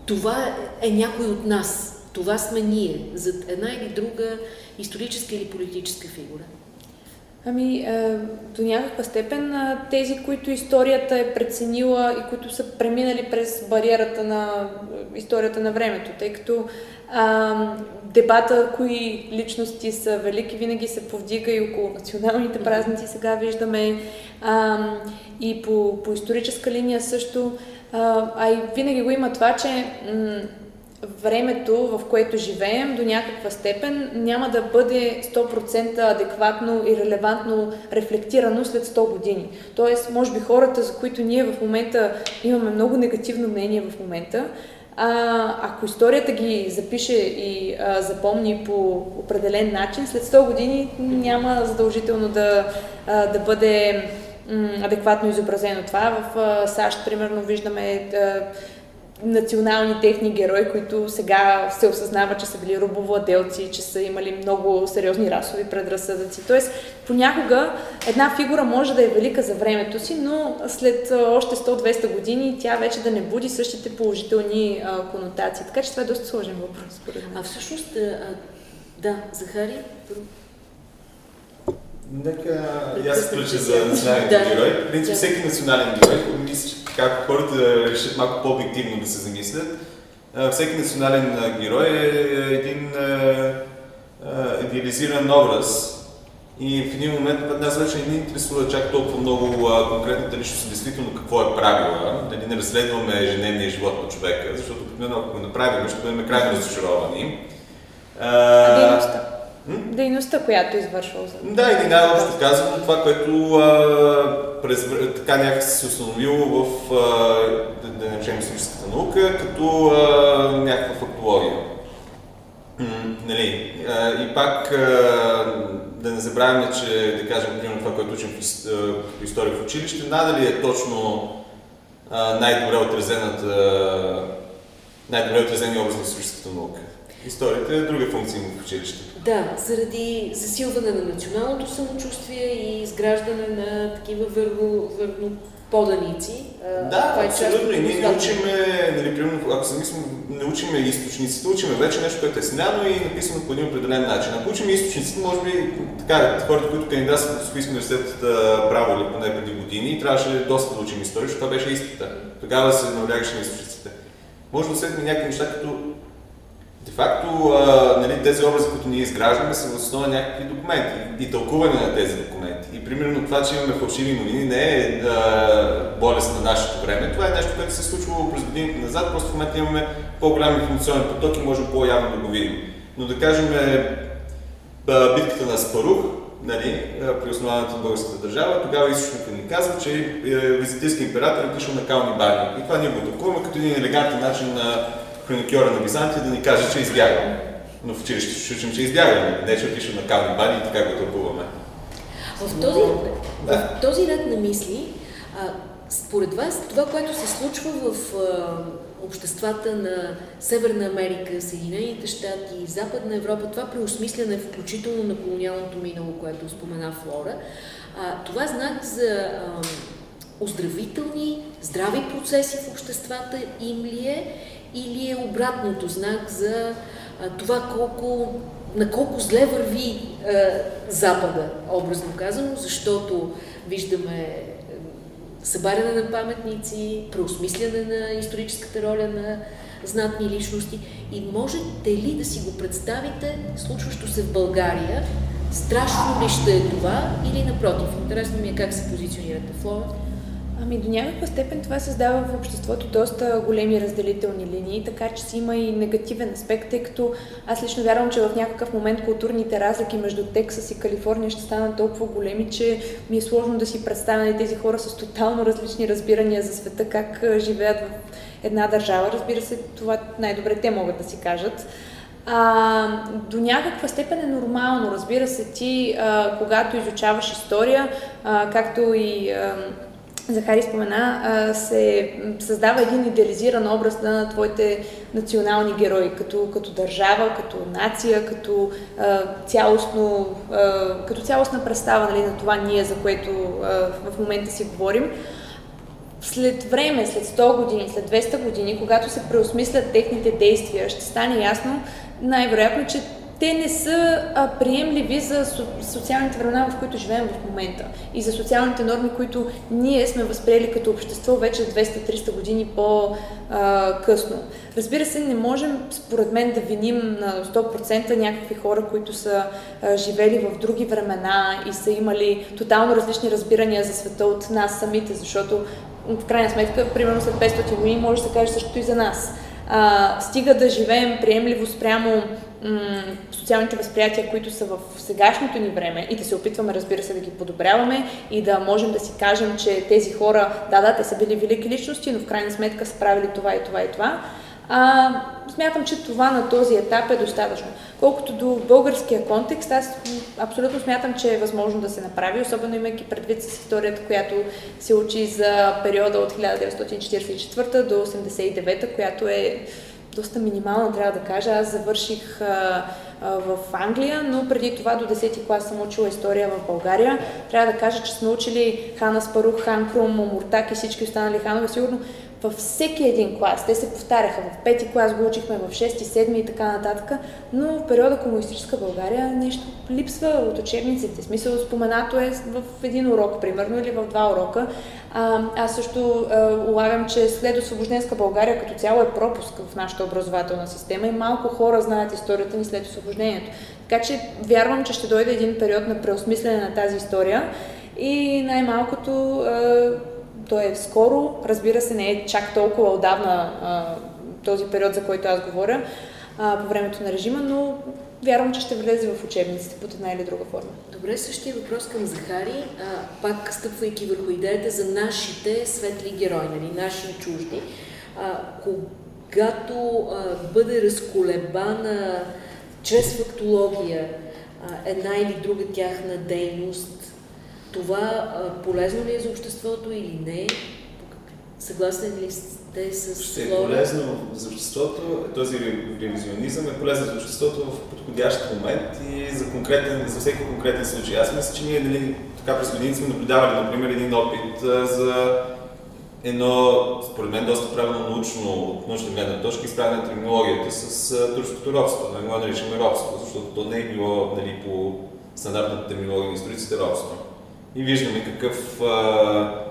A: това е някой от нас. Това сме ние, за една или друга историческа или политическа фигура.
B: Ами, е, до някаква степен тези, които историята е преценила и които са преминали през бариерата на е, историята на времето, тъй като а, дебата кои личности са велики винаги се повдига и около националните празници. Сега виждаме а, и по, по историческа линия също, а, а и винаги го има това, че м- времето, в което живеем, до някаква степен няма да бъде 100% адекватно и релевантно рефлектирано след 100 години. Тоест, може би хората, за които ние в момента имаме много негативно мнение в момента, а, ако историята ги запише и а, запомни по определен начин, след 100 години няма задължително да, а, да бъде адекватно изобразено това. В САЩ, примерно, виждаме национални техни герои, които сега се осъзнават, че са били робовладелци, че са имали много сериозни расови предразсъдъци. Тоест, понякога една фигура може да е велика за времето си, но след още 100-200 години тя вече да не буди същите положителни а, конотации. Така че това е доста сложен въпрос, според мен.
A: А всъщност, а, да, Захари,
C: Нека и аз включа за националните да. герои. В принцип, всеки национален герой, мисля, че как хората решат малко по-обективно да се замислят, всеки национален герой е един идеализиран образ. И в един момент нас вече не интересува чак толкова много конкретната личност, действително какво е правила, дали не разследваме ежедневния живот на човека, защото обикновено ако го направим, ще бъдем крайно разочаровани.
B: А, Дейността, която е извършвал.
C: Да, или най-общо казано това, което а, през, така някакси се установило в, а, да, да речем, историческата наука, като а, някаква фактология. Нали, а, и пак а, да не забравяме, че, да кажем, примерно това, което учим като история в училище, надали е точно най-добре отразената, най-добре отразени образ на историческата наука. Историята е друга функция в училището.
A: Да, заради засилване на националното самочувствие и изграждане на такива върно, върно поданици.
C: Да, това е абсолютно. И ние не учиме, нали, примерно, ако се мислим, не учиме източниците, учиме вече нещо, което е сняно и написано по един определен начин. Ако учим източниците, може би така, хората, които кандидатстват в Софийски университет право или поне преди години, трябваше доста да учим история, защото това беше изпита. Тогава се наблягаше на източниците. Може да усетим някакви неща, като Де-факто, нали, тези образи, които ние изграждаме, са в основа някакви документи и тълкуване на тези документи. И примерно това, че имаме фалшиви новини, не е а, болест на нашето време. Това е нещо, което се е случвало през годините назад, просто в момента имаме по-голям информационен поток и можем по-явно да го видим. Но да кажем, битката на Спарух, нали, при основаната на българската държава, тогава източника ни казва, че е, визитирски император е отишъл на кални бани. И това ние го тълкуваме като един елегантен начин на хроникьора на Византия да ни каже, че е избягал. Но в училище ще учим, че е избягал, не че отишъл на кални бани и така го тълкуваме.
A: В този, да. в този ред на мисли, а, според вас, това, което се случва в а, обществата на Северна Америка, Съединените щати и Западна Европа, това преосмисляне, включително на колониалното минало, което спомена Флора, а, това е знак за а, оздравителни, здрави процеси в обществата им ли е или е обратното знак за това колко, на колко зле върви Запада, образно казано, защото виждаме събаряне на паметници, преосмисляне на историческата роля на знатни личности. И можете ли да си го представите случващо се в България? Страшно ли ще е това или напротив? Интересно ми е как се позиционирате, Флора.
B: Ами до някаква степен това създава в обществото доста големи разделителни линии, така че си има и негативен аспект, тъй като аз лично вярвам, че в някакъв момент културните разлики между Тексас и Калифорния ще станат толкова големи, че ми е сложно да си представя тези хора с тотално различни разбирания за света, как живеят в една държава. Разбира се, това най-добре те могат да си кажат. А, до някаква степен е нормално. Разбира се, ти, а, когато изучаваш история, а, както и а, Захари спомена, се създава един идеализиран образ на твоите национални герои, като, като държава, като нация, като, цялостно, като цялостна представа нали, на това ние, за което в момента си говорим. След време, след 100 години, след 200 години, когато се преосмислят техните действия, ще стане ясно най-вероятно, че те не са а, приемливи за социалните времена, в които живеем в момента и за социалните норми, които ние сме възприели като общество вече 200-300 години по-късно. Разбира се, не можем, според мен, да виним на 100% някакви хора, които са а, живели в други времена и са имали тотално различни разбирания за света от нас самите, защото в крайна сметка, примерно след 500 години може да се каже също и за нас. А, стига да живеем приемливо спрямо социалните възприятия, които са в сегашното ни време и да се опитваме, разбира се, да ги подобряваме и да можем да си кажем, че тези хора, да, да, те са били велики личности, но в крайна сметка са правили това и това и това. А, смятам, че това на този етап е достатъчно. Колкото до българския контекст, аз абсолютно смятам, че е възможно да се направи, особено имайки предвид с историята, която се учи за периода от 1944 до 1989, която е доста минимална, трябва да кажа. Аз завърших в Англия, но преди това до 10-ти клас съм учила история в България. Трябва да кажа, че сме учили Хана Спарух, Хан Крум, Муртак и всички останали ханове. Сигурно във всеки един клас. Те се повтаряха. В пети клас го учихме, в шести, седми и така нататък. Но в периода комунистическа България нещо липсва от учебниците. Смисъл споменато е в един урок, примерно, или в два урока. А, аз също а, улавям, че след освобожденска България като цяло е пропуск в нашата образователна система и малко хора знаят историята ни след освобождението. Така че вярвам, че ще дойде един период на преосмислене на тази история и най-малкото а, то е скоро, разбира се, не е чак толкова отдавна а, този период, за който аз говоря, а, по времето на режима, но вярвам, че ще влезе в учебниците под една или друга форма.
A: Добре, същия въпрос към Захари, а, пак стъпвайки върху идеята за нашите светли герои, нали, наши чужди. А, когато а, бъде разколебана чрез фактология а, една или друга тяхна дейност, това а, полезно ли е за обществото или не? Съгласен ли сте с
C: Ще е полезно за обществото, този ревизионизъм е полезен за обществото в подходящ момент и за, конкретен, за всеки конкретен случай. Аз мисля, че ние нали, така през години сме наблюдавали, например, един опит а, за едно, според мен, доста правилно научно, от научна гледна точка, изправяне на терминологията с турското робство. Да не го наричаме робство, защото то не е било нали, по стандартната терминология на историците робство. И виждаме какъв, а,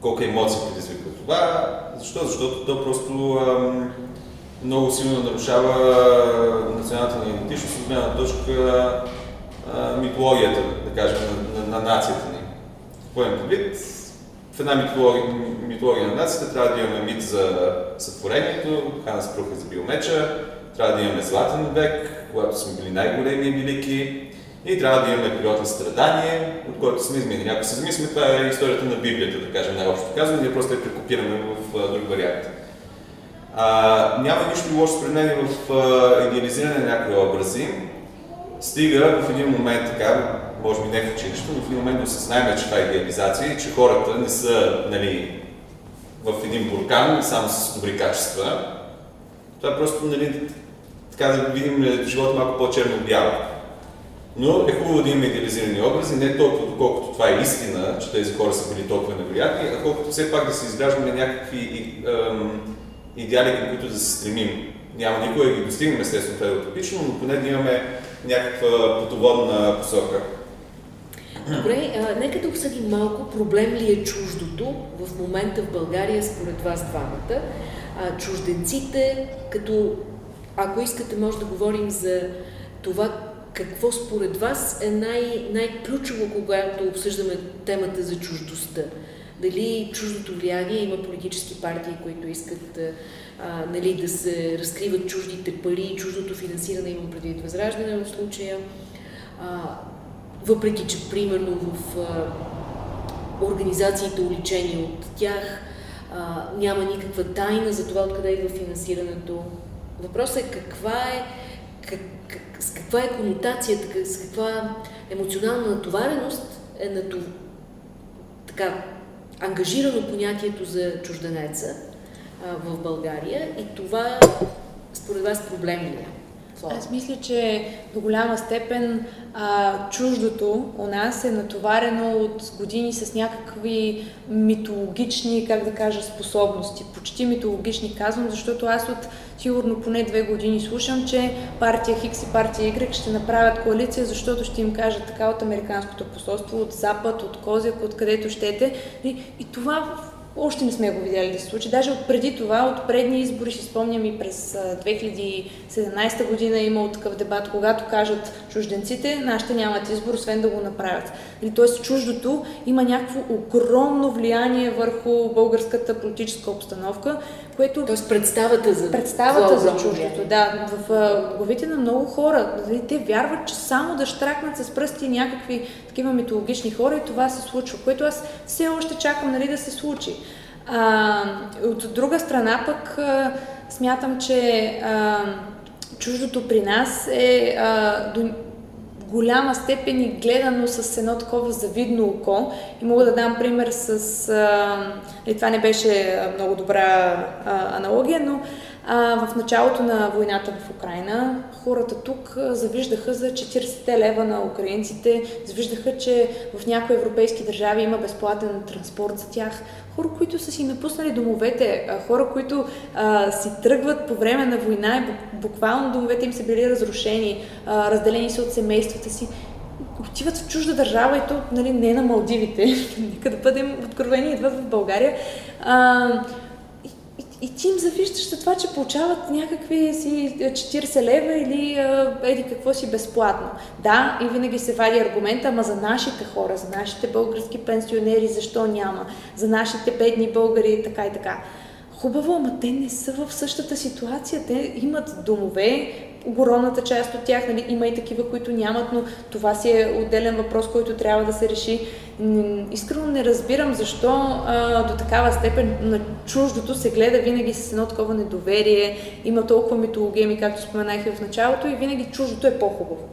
C: колко емоции предизвиква това. Защо? Защото то просто а, много силно нарушава националната ни идентичност от гледна точка а, митологията, да кажем, на, на, на нацията ни. Какво имам предвид? В една митология, митология на нацията трябва да имаме мит за сътворението, Хана Спруха за биомеча, трябва да имаме златен век, когато сме били най-големи и велики, и трябва да имаме период на страдание, от който сме изменени. Ако се замислим, това е историята на Библията, да кажем най-общо казваме, ние просто я прекопираме в друг вариант. А, няма нищо лошо според мен в а, идеализиране на някои образи. Стига в един момент така, може би не в училище, но в един момент да осъзнаем, че това е идеализация и че хората не са нали, в един буркан само с добри качества. Това е просто нали, така да видим живота малко по-черно-бяло. Но е хубаво да има идеализирани образи, не толкова доколкото това е истина, че тези хора са били толкова невероятни, а колкото все пак да се изграждаме някакви идеали, към които да се стремим. Няма никога да ги достигнем, естествено, това е утопично, но поне да имаме някаква пътоводна посока.
A: Добре, а, нека да обсъдим малко проблем ли е чуждото в момента в България според вас двамата. А, чужденците, като ако искате, може да говорим за това какво според вас е най- най-ключово, когато обсъждаме темата за чуждостта? Дали чуждото влияние има политически партии, които искат а, нали, да се разкриват чуждите пари, чуждото финансиране, имам предвид възраждане в случая, а, въпреки че примерно в а, организациите, уличени от тях, а, няма никаква тайна за това откъде идва финансирането. Въпросът е каква е, как, с каква е конотацията, с каква емоционална натовареност е на това, така, ангажирано понятието за чужденеца а, в България и това според вас проблем ли е?
B: Аз мисля, че до голяма степен а, чуждото у нас е натоварено от години с някакви митологични, как да кажа, способности. Почти митологични казвам, защото аз от сигурно поне две години слушам, че партия Хикс и партия Y ще направят коалиция, защото ще им кажат така от Американското посолство, от Запад, от Козяк, от където щете. И, и това още не сме го видяли да се случи. Даже от преди това, от предни избори, си спомням и през 2017 година имал такъв дебат, когато кажат чужденците, нашите нямат избор, освен да го направят. Тоест чуждото има някакво огромно влияние върху българската политическа обстановка, което...
A: Тоест представата за
B: Представата за чуждото, да. В главите на много хора. Нали, те вярват, че само да штракнат с пръсти някакви такива митологични хора и това се случва, което аз все още чакам нали, да се случи. А, от друга страна пък а, смятам, че а, чуждото при нас е а, до голяма степен и гледано с едно такова завидно око. И мога да дам пример с... А, и това не беше много добра а, аналогия, но а, в началото на войната в Украина хората тук завиждаха за 40 лева на украинците, завиждаха, че в някои европейски държави има безплатен транспорт за тях. Хора, които са си напуснали домовете, хора, които а, си тръгват по време на война и буквално домовете им са били разрушени, а, разделени са от семействата си отиват в чужда държава и то нали, не на Малдивите, нека да бъдем откровени, идват в България. А, и ти им завиждаш за това, че получават някакви си 40 е, лева или а, еди какво си безплатно. Да, и винаги се вади аргумента, ама за нашите хора, за нашите български пенсионери, защо няма? За нашите бедни българи и така и така. Хубаво, ама те не са в същата ситуация. Те имат домове, огромната част от тях, нали, има и такива, които нямат, но това си е отделен въпрос, който трябва да се реши. Искрено не разбирам защо а, до такава степен на чуждото се гледа винаги с едно такова недоверие, има толкова митологеми, както споменах и в началото, и винаги чуждото е по-хубаво.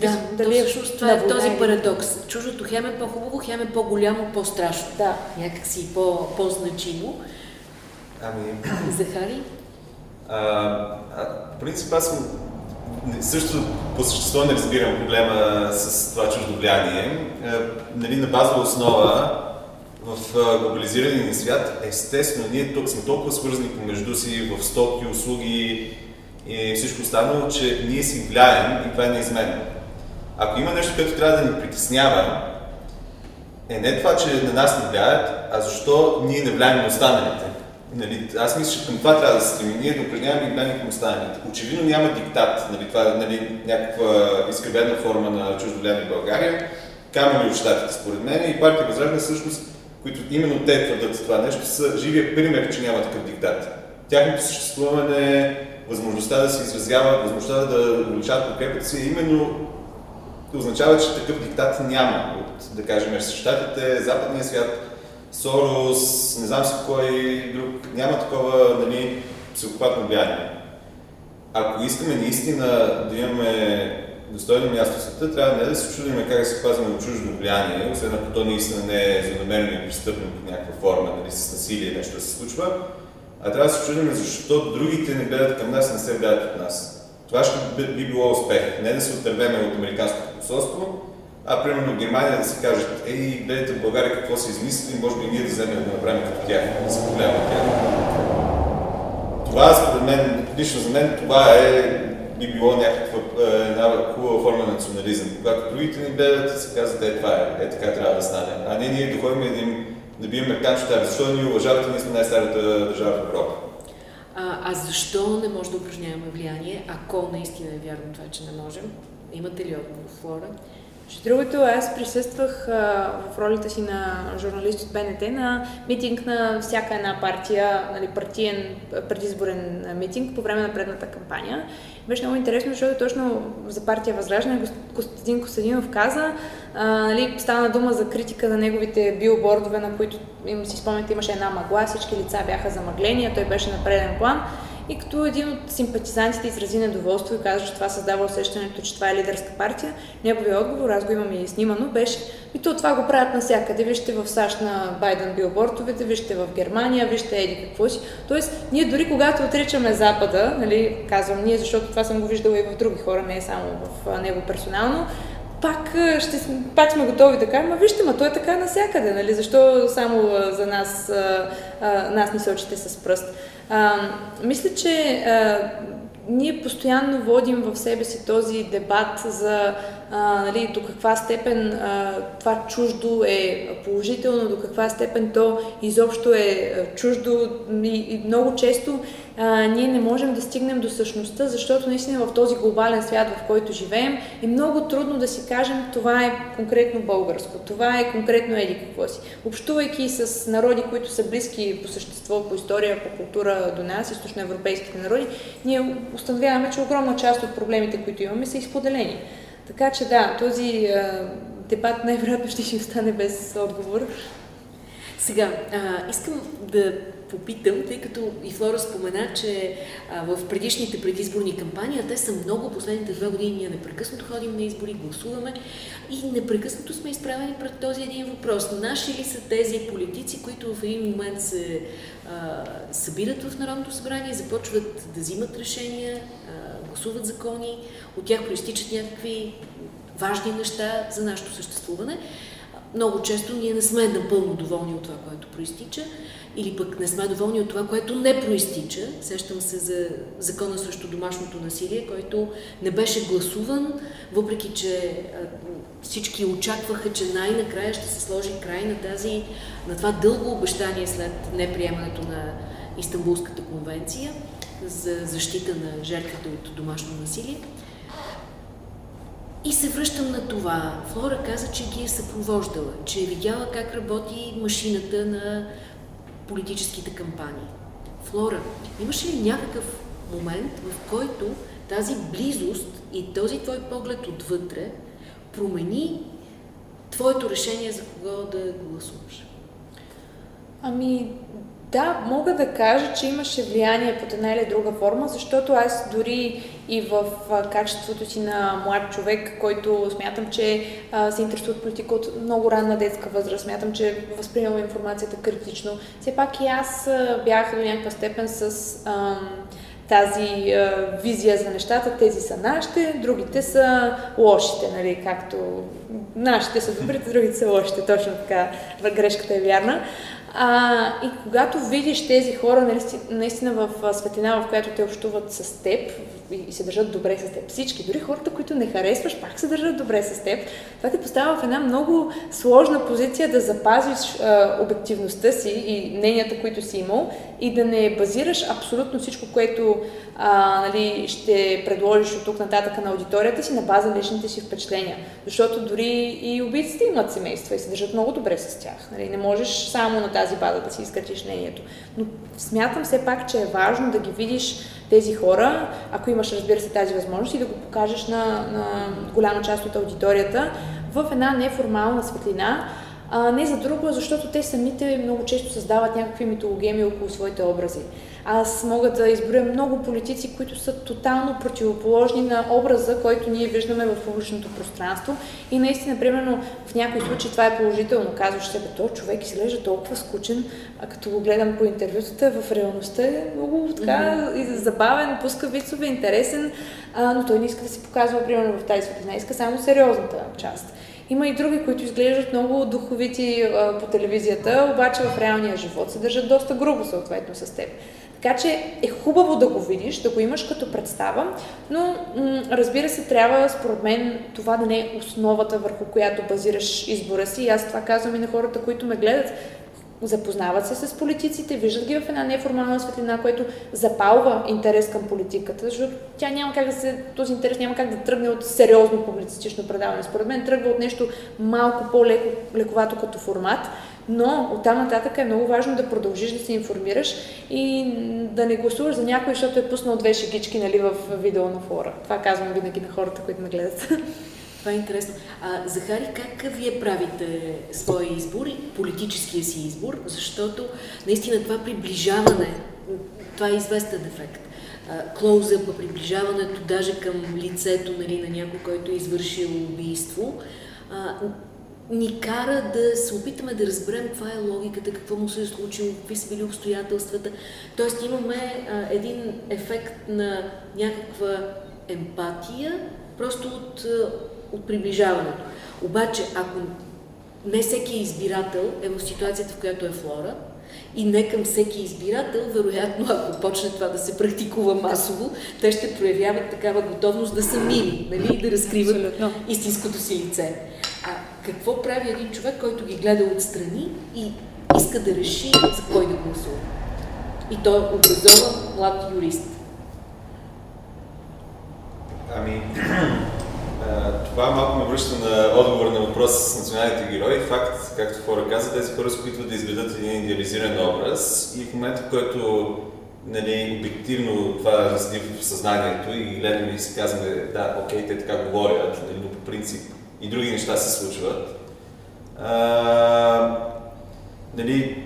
A: Да, дали то всъщност това е този парадокс. Чуждото хем е по-хубаво, хем е по-голямо, по-страшно.
B: Да.
A: Някакси по- по-значимо.
C: Ами...
A: Захари?
C: А, в принцип аз също по същество не разбирам проблема с това чуждо влияние. Нали, на базова основа в глобализирания ни свят, естествено, ние тук сме толкова свързани помежду си в стоки, услуги и всичко останало, че ние си влияем и това е неизменно. Ако има нещо, което трябва да ни притеснява, е не това, че на нас не влияят, а защо ние не влияем на останалите. Нали, аз мисля, че към това трябва да се стремим. Ние да упражняваме влияние към останалите. Очевидно няма диктат, нали, това е нали, някаква изкривена форма на чуждо влияние в България, камо ли от щатите, според мен, и партия Възраждане всъщност които именно те твърдат това нещо, са живия пример, че няма такъв диктат. Тяхното съществуване, възможността да се изразяват, възможността да увеличават подкрепата си, именно означава, че такъв диктат няма от, да кажем, Штатите, Западния свят, Сорос, не знам си кой друг, няма такова нали, психопатно влияние. Ако искаме наистина да имаме достойно място в света, трябва не да се чудим как да се пазим от чуждо влияние, освен ако то наистина не е злонамерено и престъпно под някаква форма, нали, с насилие нещо да се случва, а трябва да се чудим защо другите не гледат към нас, не се гледат от нас. Това ще би било успех. Не да се отървеме от американското посолство, а примерно Германия да се кажат, ей, гледайте в България какво се измислили, може би ние да вземем да направим като тях, да се от тях. Това според мен, лично за мен, това е би било някаква е, една хубава форма на национализъм. Когато другите ни гледат и се казват, е това е, е така трябва да стане. А не ние да ходим и да им да бием американчета, защо ни уважавате, ние сме най-старата държава в Европа.
A: А, а защо не може да упражняваме влияние, ако наистина е вярно това, че не можем? Имате ли отговор, Флора?
B: Между другото, аз присъствах а, в ролите си на журналист от БНТ на митинг на всяка една партия, нали, партиен предизборен митинг по време на предната кампания. Беше много интересно, защото точно за партия Възраждане Костадин Костадинов каза, а, нали, стана дума за критика на неговите билбордове, на които им си спомняте имаше една мъгла, всички лица бяха замъглени, а той беше на преден план. И като един от симпатизантите изрази недоволство и каза, че това създава усещането, че това е лидерска партия, неговия отговор, аз го имам и снимано, беше, и то това го правят навсякъде. Вижте в САЩ на Байден билбортовете, вижте в Германия, вижте еди какво си. Тоест, ние дори когато отричаме Запада, нали, казвам ние, защото това съм го виждала и в други хора, не е само в него персонално, пак, ще, пак сме готови да кажем, вижте, ма той е така навсякъде, нали? Защо само за нас, а, а, нас ни сочите с пръст? А, мисля, че а, ние постоянно водим в себе си този дебат за а, нали, до каква степен а, това чуждо е положително, до каква степен то изобщо е чуждо и, и много често а, ние не можем да стигнем до същността, защото наистина в този глобален свят, в който живеем, е много трудно да си кажем това е конкретно българско, това е конкретно еди какво си. Общувайки с народи, които са близки по същество, по история, по култура до нас, източноевропейските народи, ние установяваме, че огромна част от проблемите, които имаме, са изподелени. Така че да, този а, дебат най-вероятно ще ще остане без отговор.
A: Сега, а, искам да попитам, тъй като и Флора спомена, че а, в предишните предизборни кампании, а те са много, последните две години ние непрекъснато ходим на избори, гласуваме и непрекъснато сме изправени пред този един въпрос. Наши ли са тези политици, които в един момент се а, събират в Народното събрание, започват да взимат решения, а, гласуват закони, от тях проистичат някакви важни неща за нашето съществуване. Много често ние не сме напълно доволни от това, което проистича, или пък не сме доволни от това, което не проистича. Сещам се за закона срещу домашното насилие, който не беше гласуван, въпреки че всички очакваха, че най-накрая ще се сложи край на, тази, на това дълго обещание след неприемането на Истанбулската конвенция за защита на жертвите от домашно насилие. И се връщам на това. Флора каза, че ги е съпровождала, че е видяла как работи машината на политическите кампании. Флора, имаше ли някакъв момент, в който тази близост и този твой поглед отвътре промени твоето решение за кого да гласуваш?
B: Ами, Да, мога да кажа, че имаше влияние под една или друга форма, защото аз дори и в качеството си на млад човек, който смятам, че а, се интересува от политика от много ранна детска възраст, смятам, че възприемам информацията критично. Все пак и аз бях до някаква степен с ам, тази а, визия за нещата. Тези са нашите, другите са лошите, нали, както нашите са добрите, другите са лошите, точно така, грешката е вярна. А, и когато видиш тези хора наистина, наистина в светлина, в която те общуват с теб и се държат добре с теб, всички, дори хората, които не харесваш, пак се държат добре с теб, това те поставя в една много сложна позиция да запазиш а, обективността си и мненията, които си имал и да не базираш абсолютно всичко, което а, нали, ще предложиш от тук нататък на аудиторията си на база личните си впечатления. Защото дори и убийците имат семейства и се държат много добре с тях. Нали? Не можеш само на тази база да си изкачиш мнението. Но смятам все пак, че е важно да ги видиш тези хора, ако имаш, разбира се, тази възможност и да го покажеш на, на голяма част от аудиторията в една неформална светлина, а, не за друго, защото те самите много често създават някакви митологеми около своите образи. Аз мога да изборя много политици, които са тотално противоположни на образа, който ние виждаме в публичното пространство. И наистина, примерно, в някои случаи това е положително. Казваш себе, то човек изглежда толкова скучен, а като го гледам по интервютата, в реалността е много така mm-hmm. забавен, пуска вицове, интересен, а, но той не иска да се показва, примерно, в тази светлина, иска само сериозната част. Има и други, които изглеждат много духовити а, по телевизията, обаче в реалния живот се държат доста грубо съответно с теб. Така че е хубаво да го видиш, да го имаш като представа, но м- разбира се, трябва според мен това да не е основата върху която базираш избора си. И аз това казвам и на хората, които ме гледат запознават се с политиците, виждат ги в една неформална светлина, което запалва интерес към политиката, защото тя няма как да се, този интерес няма как да тръгне от сериозно публицистично предаване. Според мен тръгва от нещо малко по-лековато като формат, но оттам нататък е много важно да продължиш да се информираш и да не гласуваш за някой, защото е пуснал две шегички нали, в видео на фора. Това казвам винаги на хората, които ме гледат.
A: Това е интересно. А, Захари, как вие правите своя избор, политическия си избор, защото наистина това приближаване, това е известен ефект. Клоузъпа, приближаването даже към лицето нали, на някой, който е извършил убийство, а, ни кара да се опитаме да разберем каква е логиката, какво му се е случило, какви са били обстоятелствата. Тоест имаме а, един ефект на някаква емпатия, просто от от приближаването. Обаче, ако не всеки избирател е в ситуацията, в която е Флора, и не към всеки избирател, вероятно, ако почне това да се практикува масово, те ще проявяват такава готовност да са мили, нали, да разкриват Абсолютно. истинското си лице. Какво прави един човек, който ги гледа отстрани и иска да реши за кой да гласува? И той е образован млад юрист.
C: Ами, това малко ме връща на отговор на въпроса с националните герои. Факт, както хора каза, тези хора се опитват да изведат един идеализиран образ и в момента, в който нали, обективно това разди в съзнанието и гледаме и си казваме, да, окей, те така говорят, нали, но по принцип и други неща се случват. А, нали,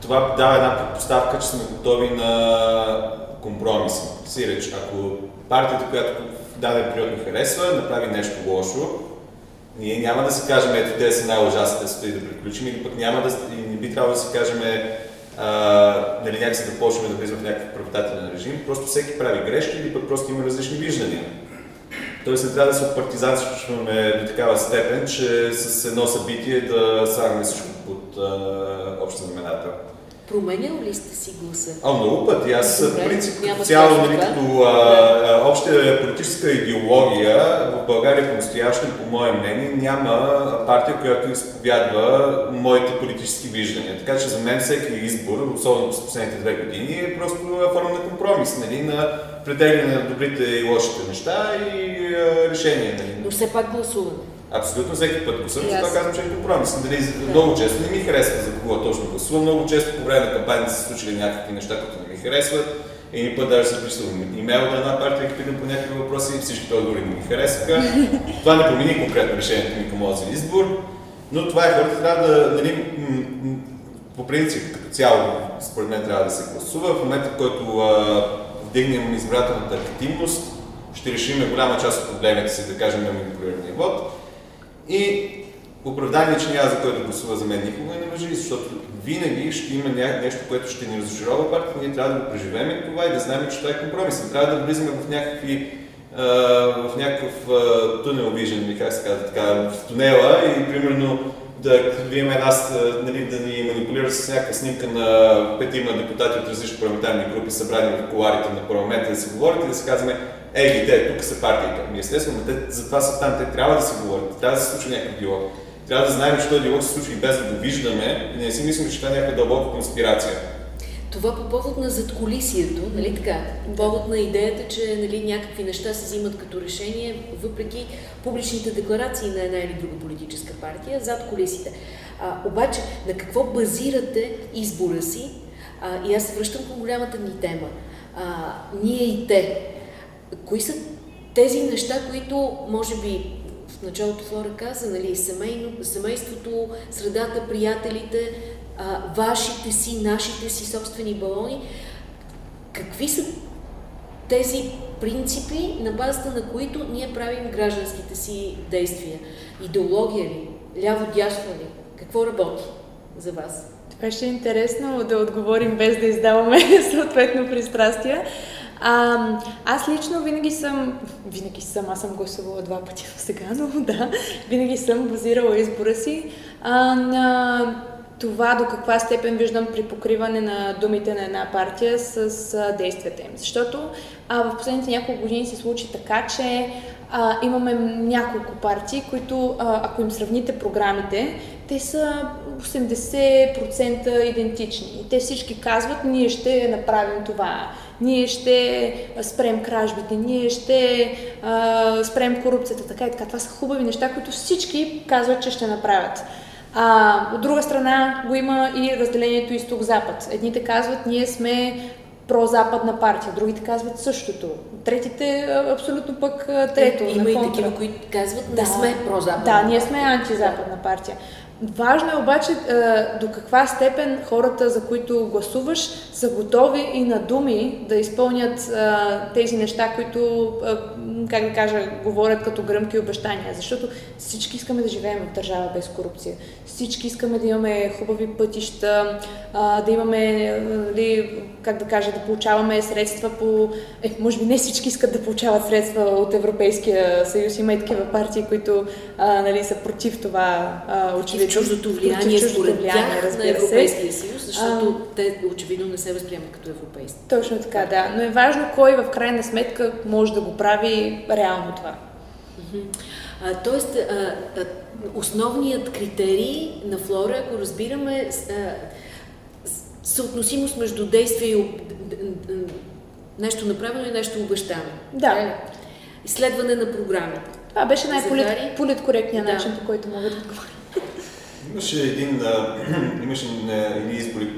C: това дава една предпоставка, че сме готови на компромиси. Сиреч, ако партията, която даден период ни харесва, направи нещо лошо, ние няма да си кажем, ето те са най-ужасните, стои да приключим, или пък няма да, не би трябвало да си кажем, нали, някакси да почнем да влизаме в някакъв правотателен режим, просто всеки прави грешки или пък просто има различни виждания. Тоест не трябва да се опартизанстваме до такава степен, че с едно събитие да слагаме всичко под обща знаменател.
A: Променял ли сте си гласа?
C: А, много пъти. Аз, в принцип, като цяло, нали, като а, обща политическа идеология в България по-настоящем, по мое мнение, няма партия, която изповядва моите политически виждания. Така че за мен всеки избор, особено през последните две години, е просто форма на компромис, нали, на пределяне на добрите и лошите неща и а, решения. Нали.
A: Но все пак гласуваме.
C: Абсолютно всеки път гласувам, yes. това казвам, че е компромис. Дали, yeah. Много често не ми харесва за кого точно гласувам, много често по време на кампанията се случили някакви неща, които не ми харесват. И път даже се присъвам имейл на една партия, и питам по някакви въпроси и всички отговори не ми харесаха. това не промени конкретно решението ми към този избор, но това е хората трябва да, нали, по принцип, като цяло, според мен трябва да се гласува. В момента, в който а, вдигнем избирателната активност, ще решим голяма част от проблемите си, да кажем, на манипулирания вод. И оправдание, че няма за кой да гласува за мен никога не въжи, защото винаги ще има нещо, което ще ни разочарова партията, ние трябва да го преживеем това и да знаем, че това е компромис. Трябва да влизаме в някакви в някакъв тунел вижен, как се казва така, в тунела и примерно да имаме една, нали, да ни манипулира с някаква снимка на петима депутати от различни парламентарни групи, събрани в коларите на парламента, да се говорят и да се казваме, ей, те, тук са партиите. Ами естествено, те затова са там, те трябва да се говорят, трябва да се случи някакъв диалог. Трябва да знаем, че този диалог се случва и без да го виждаме и не си мислим, че това е някаква дълбока конспирация.
A: Това по повод на задколисието, нали така? По повод на идеята, че нали, някакви неща се взимат като решение, въпреки публичните декларации на една или друга политическа партия, зад колисите. А, обаче, на какво базирате избора си? А, и аз се връщам към голямата ни тема. А, ние и те. Кои са тези неща, които, може би, в началото Флора каза, нали, семейно, семейството, средата, приятелите, а, вашите си, нашите си собствени балони. Какви са тези принципи, на базата на които ние правим гражданските си действия? Идеология ли? Ляво-дясно ли? Какво работи за вас?
B: Това ще е интересно да отговорим без да издаваме съответно пристрастия. А, аз лично винаги съм, винаги съм, аз съм гласувала два пъти сега, но да, винаги съм базирала избора си а, на това до каква степен виждам при покриване на думите на една партия с а, действията им. Защото а, в последните няколко години се случи така, че а, имаме няколко партии, които, а, ако им сравните програмите, те са 80% идентични. И те всички казват, ние ще направим това, ние ще спрем кражбите, ние ще а, спрем корупцията, така и така. Това са хубави неща, които всички казват, че ще направят. А, от друга страна го има и разделението изток-запад. Едните казват, ние сме прозападна партия, другите казват същото. Третите абсолютно пък трето.
A: Има и такива, които казват, не да, сме прозападна.
B: Да, ние сме антизападна партия. Важно е обаче до каква степен хората, за които гласуваш, са готови и на думи да изпълнят тези неща, които, как да кажа, говорят като гръмки обещания. Защото всички искаме да живеем в държава без корупция. Всички искаме да имаме хубави пътища, да имаме, нали, как да кажа, да получаваме средства по... Е, може би не всички искат да получават средства от Европейския съюз. Има и такива партии, които нали, са против това очевидно
A: чуждото влияние, чуждото според влияние, тях, на Европейския съюз, защото а, те очевидно не се възприемат като европейски.
B: Точно така, да. Но е важно кой в крайна сметка може да го прави реално това.
A: А, тоест, а, а, основният критерий на Флора, ако разбираме, а, съотносимост между действие и нещо направено и нещо обещано.
B: Да. Е,
A: изследване на програмите.
B: Това беше най-политкоректният да. начин, по който мога да отговоря.
C: Имаше един, имаше едни избори,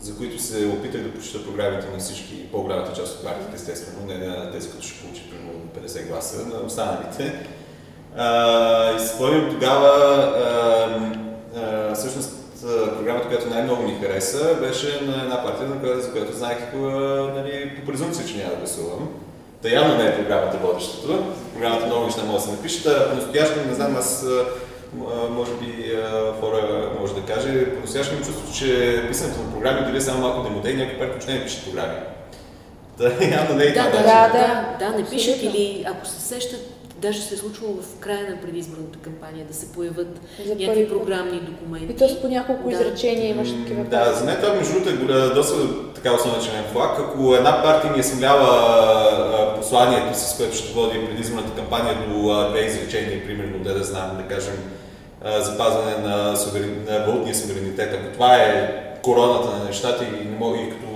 C: за които се опитах да прочита програмите на всички, по-голямата част от партиите, естествено, не на тези, които ще получи примерно 50 гласа, на останалите. И спомням тогава, а, а, всъщност, програмата, която най-много ми хареса, беше на една партия, за която знаех нали, по презумпция, че няма да гласувам. Та явно не е програмата водещото. Програмата много неща може да се напишат. По-настоящем, не знам, аз може би хора може да каже, по-настоящем чувство, че писането на програми дали е само малко демоте и някои пари почне да пишат програми. Да, явно не е
A: да. Да, да, да, да, не пишат или ако се сещат, даже се е случвало в края на предизборната кампания да се появят за някакви програмни документи.
B: И то по няколко да. изречения имаш такива.
C: Да, за мен това между другото е доста така основен флаг. Ако една партия ми е смелява посланието си, с което ще води предизборната кампания до две изречения, примерно, да да знам, да кажем, запазване на, суверен... на валутния суверенитет. Ако това е короната на нещата и, не мога, и като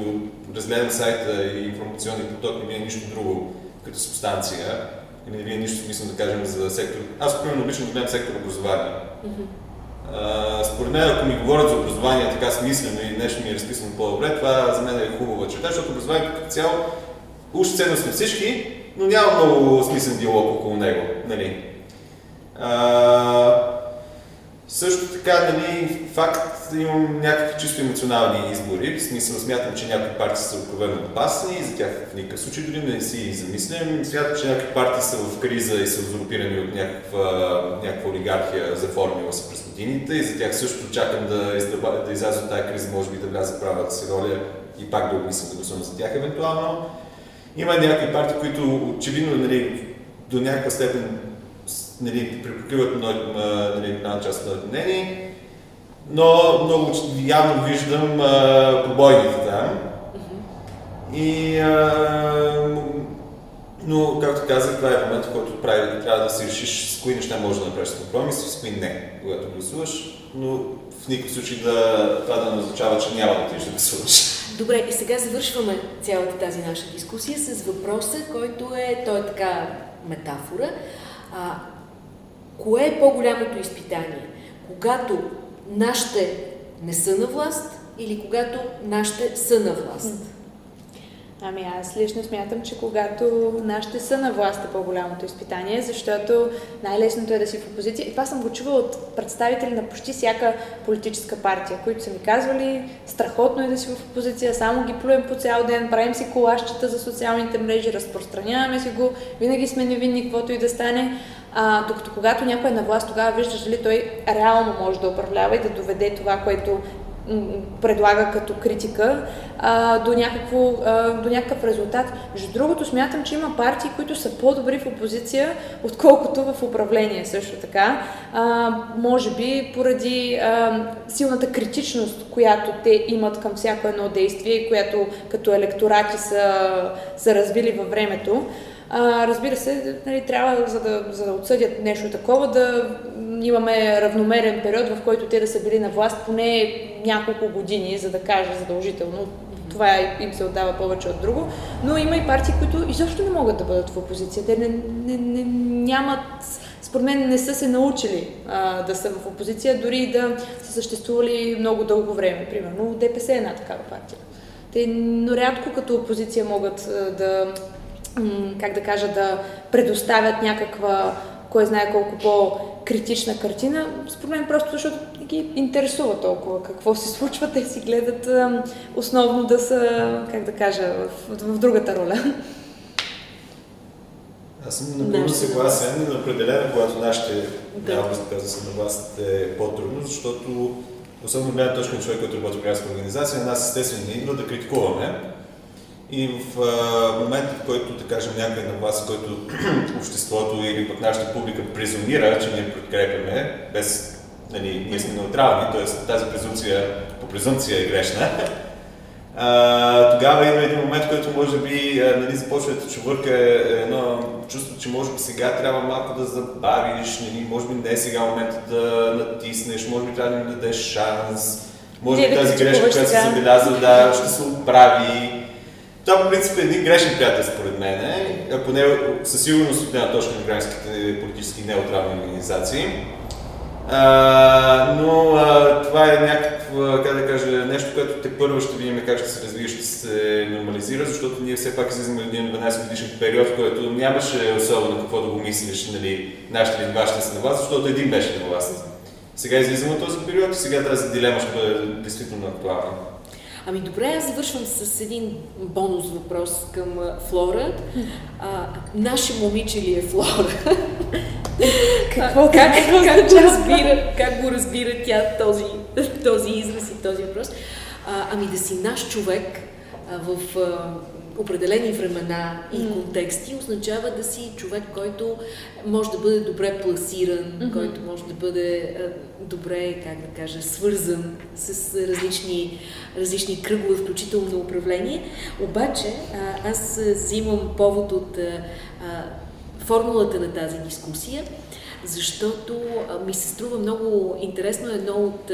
C: разгледам сайта и информационни поток, не вие нищо друго като субстанция, или не вие нищо смислено да кажем за сектор. Аз, примерно, обичам да гледам сектор образование. Mm-hmm. според мен, ако ми говорят за образование така смислено и нещо ми е разписано по-добре, това за мен е хубава черта, защото образованието като цяло уж ценност на всички, но няма много смислен диалог около него. Нали? А, Също така, нали, факт, имам някакви чисто емоционални избори. В смисъл, смятам, че някои партии са откровено опасни и за тях в никакъв случай дори не си замислям. Смятам, че някои партии са в криза и са узурпирани от някаква, някаква олигархия, заформила се през годините и за тях също чакам да, издърба, да изляза от тази криза, може би да вляза правата си роля и пак да обмисля да гласувам за тях евентуално. Има някакви партии, които очевидно нали, до някаква степен нали, припокриват нали, една част на мнение, но много явно виждам а, там. И, а, но, както казах, това е момент, в който прави, трябва да си решиш с кои неща можеш да направиш компромис и с кои не, когато гласуваш, но в никакъв случай да, това да не означава, че няма да отидеш да гласуваш.
A: Добре, и сега завършваме цялата тази наша дискусия с въпроса, който е, той е така метафора. А, Кое е по-голямото изпитание? Когато нашите не са на власт или когато нашите са на власт?
B: Ами аз лично смятам, че когато нашите са на власт е по-голямото изпитание, защото най-лесното е да си в опозиция. И това съм го чувала от представители на почти всяка политическа партия, които са ми казвали, страхотно е да си в опозиция, само ги плюем по цял ден, правим си колащата за социалните мрежи, разпространяваме си го, винаги сме невинни, каквото и да стане. А, докато когато някой е на власт, тогава виждаш дали той реално може да управлява и да доведе това, което предлага като критика а, до, някакво, а, до някакъв резултат. Между другото, смятам, че има партии, които са по-добри в опозиция, отколкото в управление също така. А, може би поради а, силната критичност, която те имат към всяко едно действие, която като електорати са, са развили във времето. А, разбира се, нали, трябва, за да, за да отсъдят нещо такова, да имаме равномерен период, в който те да са били на власт поне няколко години, за да кажа задължително. Това им се отдава повече от друго. Но има и партии, които изобщо не могат да бъдат в опозиция. Те не, не, не, нямат според мен не са се научили а, да са в опозиция, дори да са съществували много дълго време. Примерно ДПС е една такава партия. Те но рядко като опозиция могат да как да кажа, да предоставят някаква, кой знае колко по-критична картина, според мен просто защото не ги интересува толкова какво се случва, те си гледат основно да са, как да кажа, в, в другата роля.
C: Аз съм напълно съгласен, но определено, когато нашите да. образно каза са на власт е по-трудно, защото особено гледна точка на човек, който работи в градска организация, нас естествено не идва да критикуваме, и в а, момента, в който, да кажем, някой на вас, който обществото или пък нашата публика презумира, че ние подкрепяме, без, нали, ние сме неутрални, т.е. тази презумпция по презумпция е грешна, а, тогава има един момент, в който може би нали, започва да чувърка едно чувство, че може би сега трябва малко да забавиш, нали, може би не е сега момента да натиснеш, може би трябва да ни дадеш шанс, може би тази грешка, която си забелязал, да, ще се оправи това по принцип е един грешен приятел според мен, поне със сигурност от една точка на гражданските политически неутрални организации. А, но а, това е някакво, как да кажа, нещо, което те първо ще видим как ще се развие, ще се нормализира, защото ние все пак излизаме един 12 годишен период, в който нямаше особено какво да го мислиш, нали, нашите или вашите са на власт, защото един беше на власт. Сега излизаме от този период и сега тази дилема ще бъде действително актуална.
A: Ами добре, аз завършвам с един бонус въпрос към Флора. А, наше момиче ли е Флора?
B: Какво,
A: как, как, как, го разбира, как го разбира тя този, този израз и този въпрос? А, ами да си наш човек а, в а, определени времена и контексти означава да си човек, който може да бъде добре пласиран, mm-hmm. който може да бъде добре, как да кажа, свързан с различни, различни кръгове, включително на управление. Обаче аз взимам повод от а, формулата на тази дискусия, защото ми се струва много интересно едно от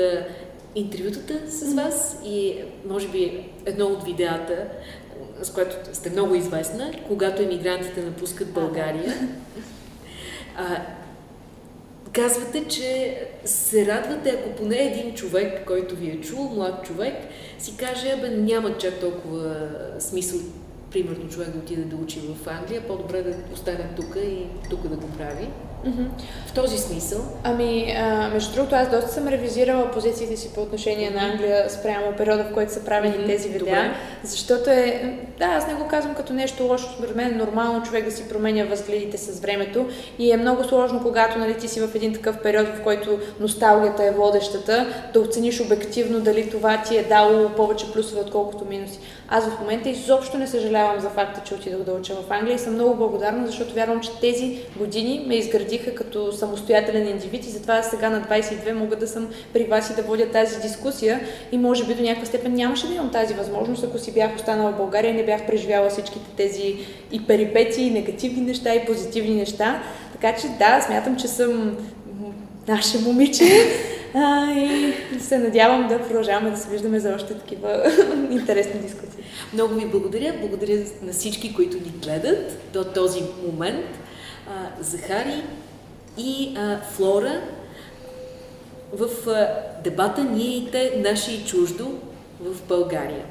A: интервютата с вас и може би едно от видеята, с което сте много известна, когато емигрантите напускат България. А, казвате, че се радвате, ако поне един човек, който ви е чул, млад човек, си каже, бе, няма чак толкова смисъл, примерно човек да отиде да учи в Англия, по-добре да остане тук и тук да го прави. Mm-hmm. В този смисъл.
B: Ами, а, между другото, аз доста съм ревизирала позициите си по отношение на Англия спрямо периода, в който са правени mm-hmm. тези видеа. Добре. Защото е. Да, аз не го казвам като нещо лошо. Според мен е нормално човек да си променя възгледите с времето. И е много сложно, когато нали, ти си в един такъв период, в който носталгията е водещата, да оцениш обективно дали това ти е дало повече плюсове, отколкото минуси. Аз в момента изобщо не съжалявам за факта, че отидох да уча в Англия и съм много благодарна, защото вярвам, че тези години ме изградиха като самостоятелен индивид и затова сега на 22 мога да съм при вас и да водя тази дискусия и може би до някаква степен нямаше да имам тази възможност, ако си бях останала в България и не бях преживяла всичките тези и перипети, и негативни неща, и позитивни неща. Така че да, смятам, че съм наше момиче а, и се надявам да продължаваме да се виждаме за още такива интересни дискусии.
A: Много ви благодаря. Благодаря на всички, които ни гледат до този момент. А, Захари и а, Флора в а, дебата Ние и те, наши и чуждо в България.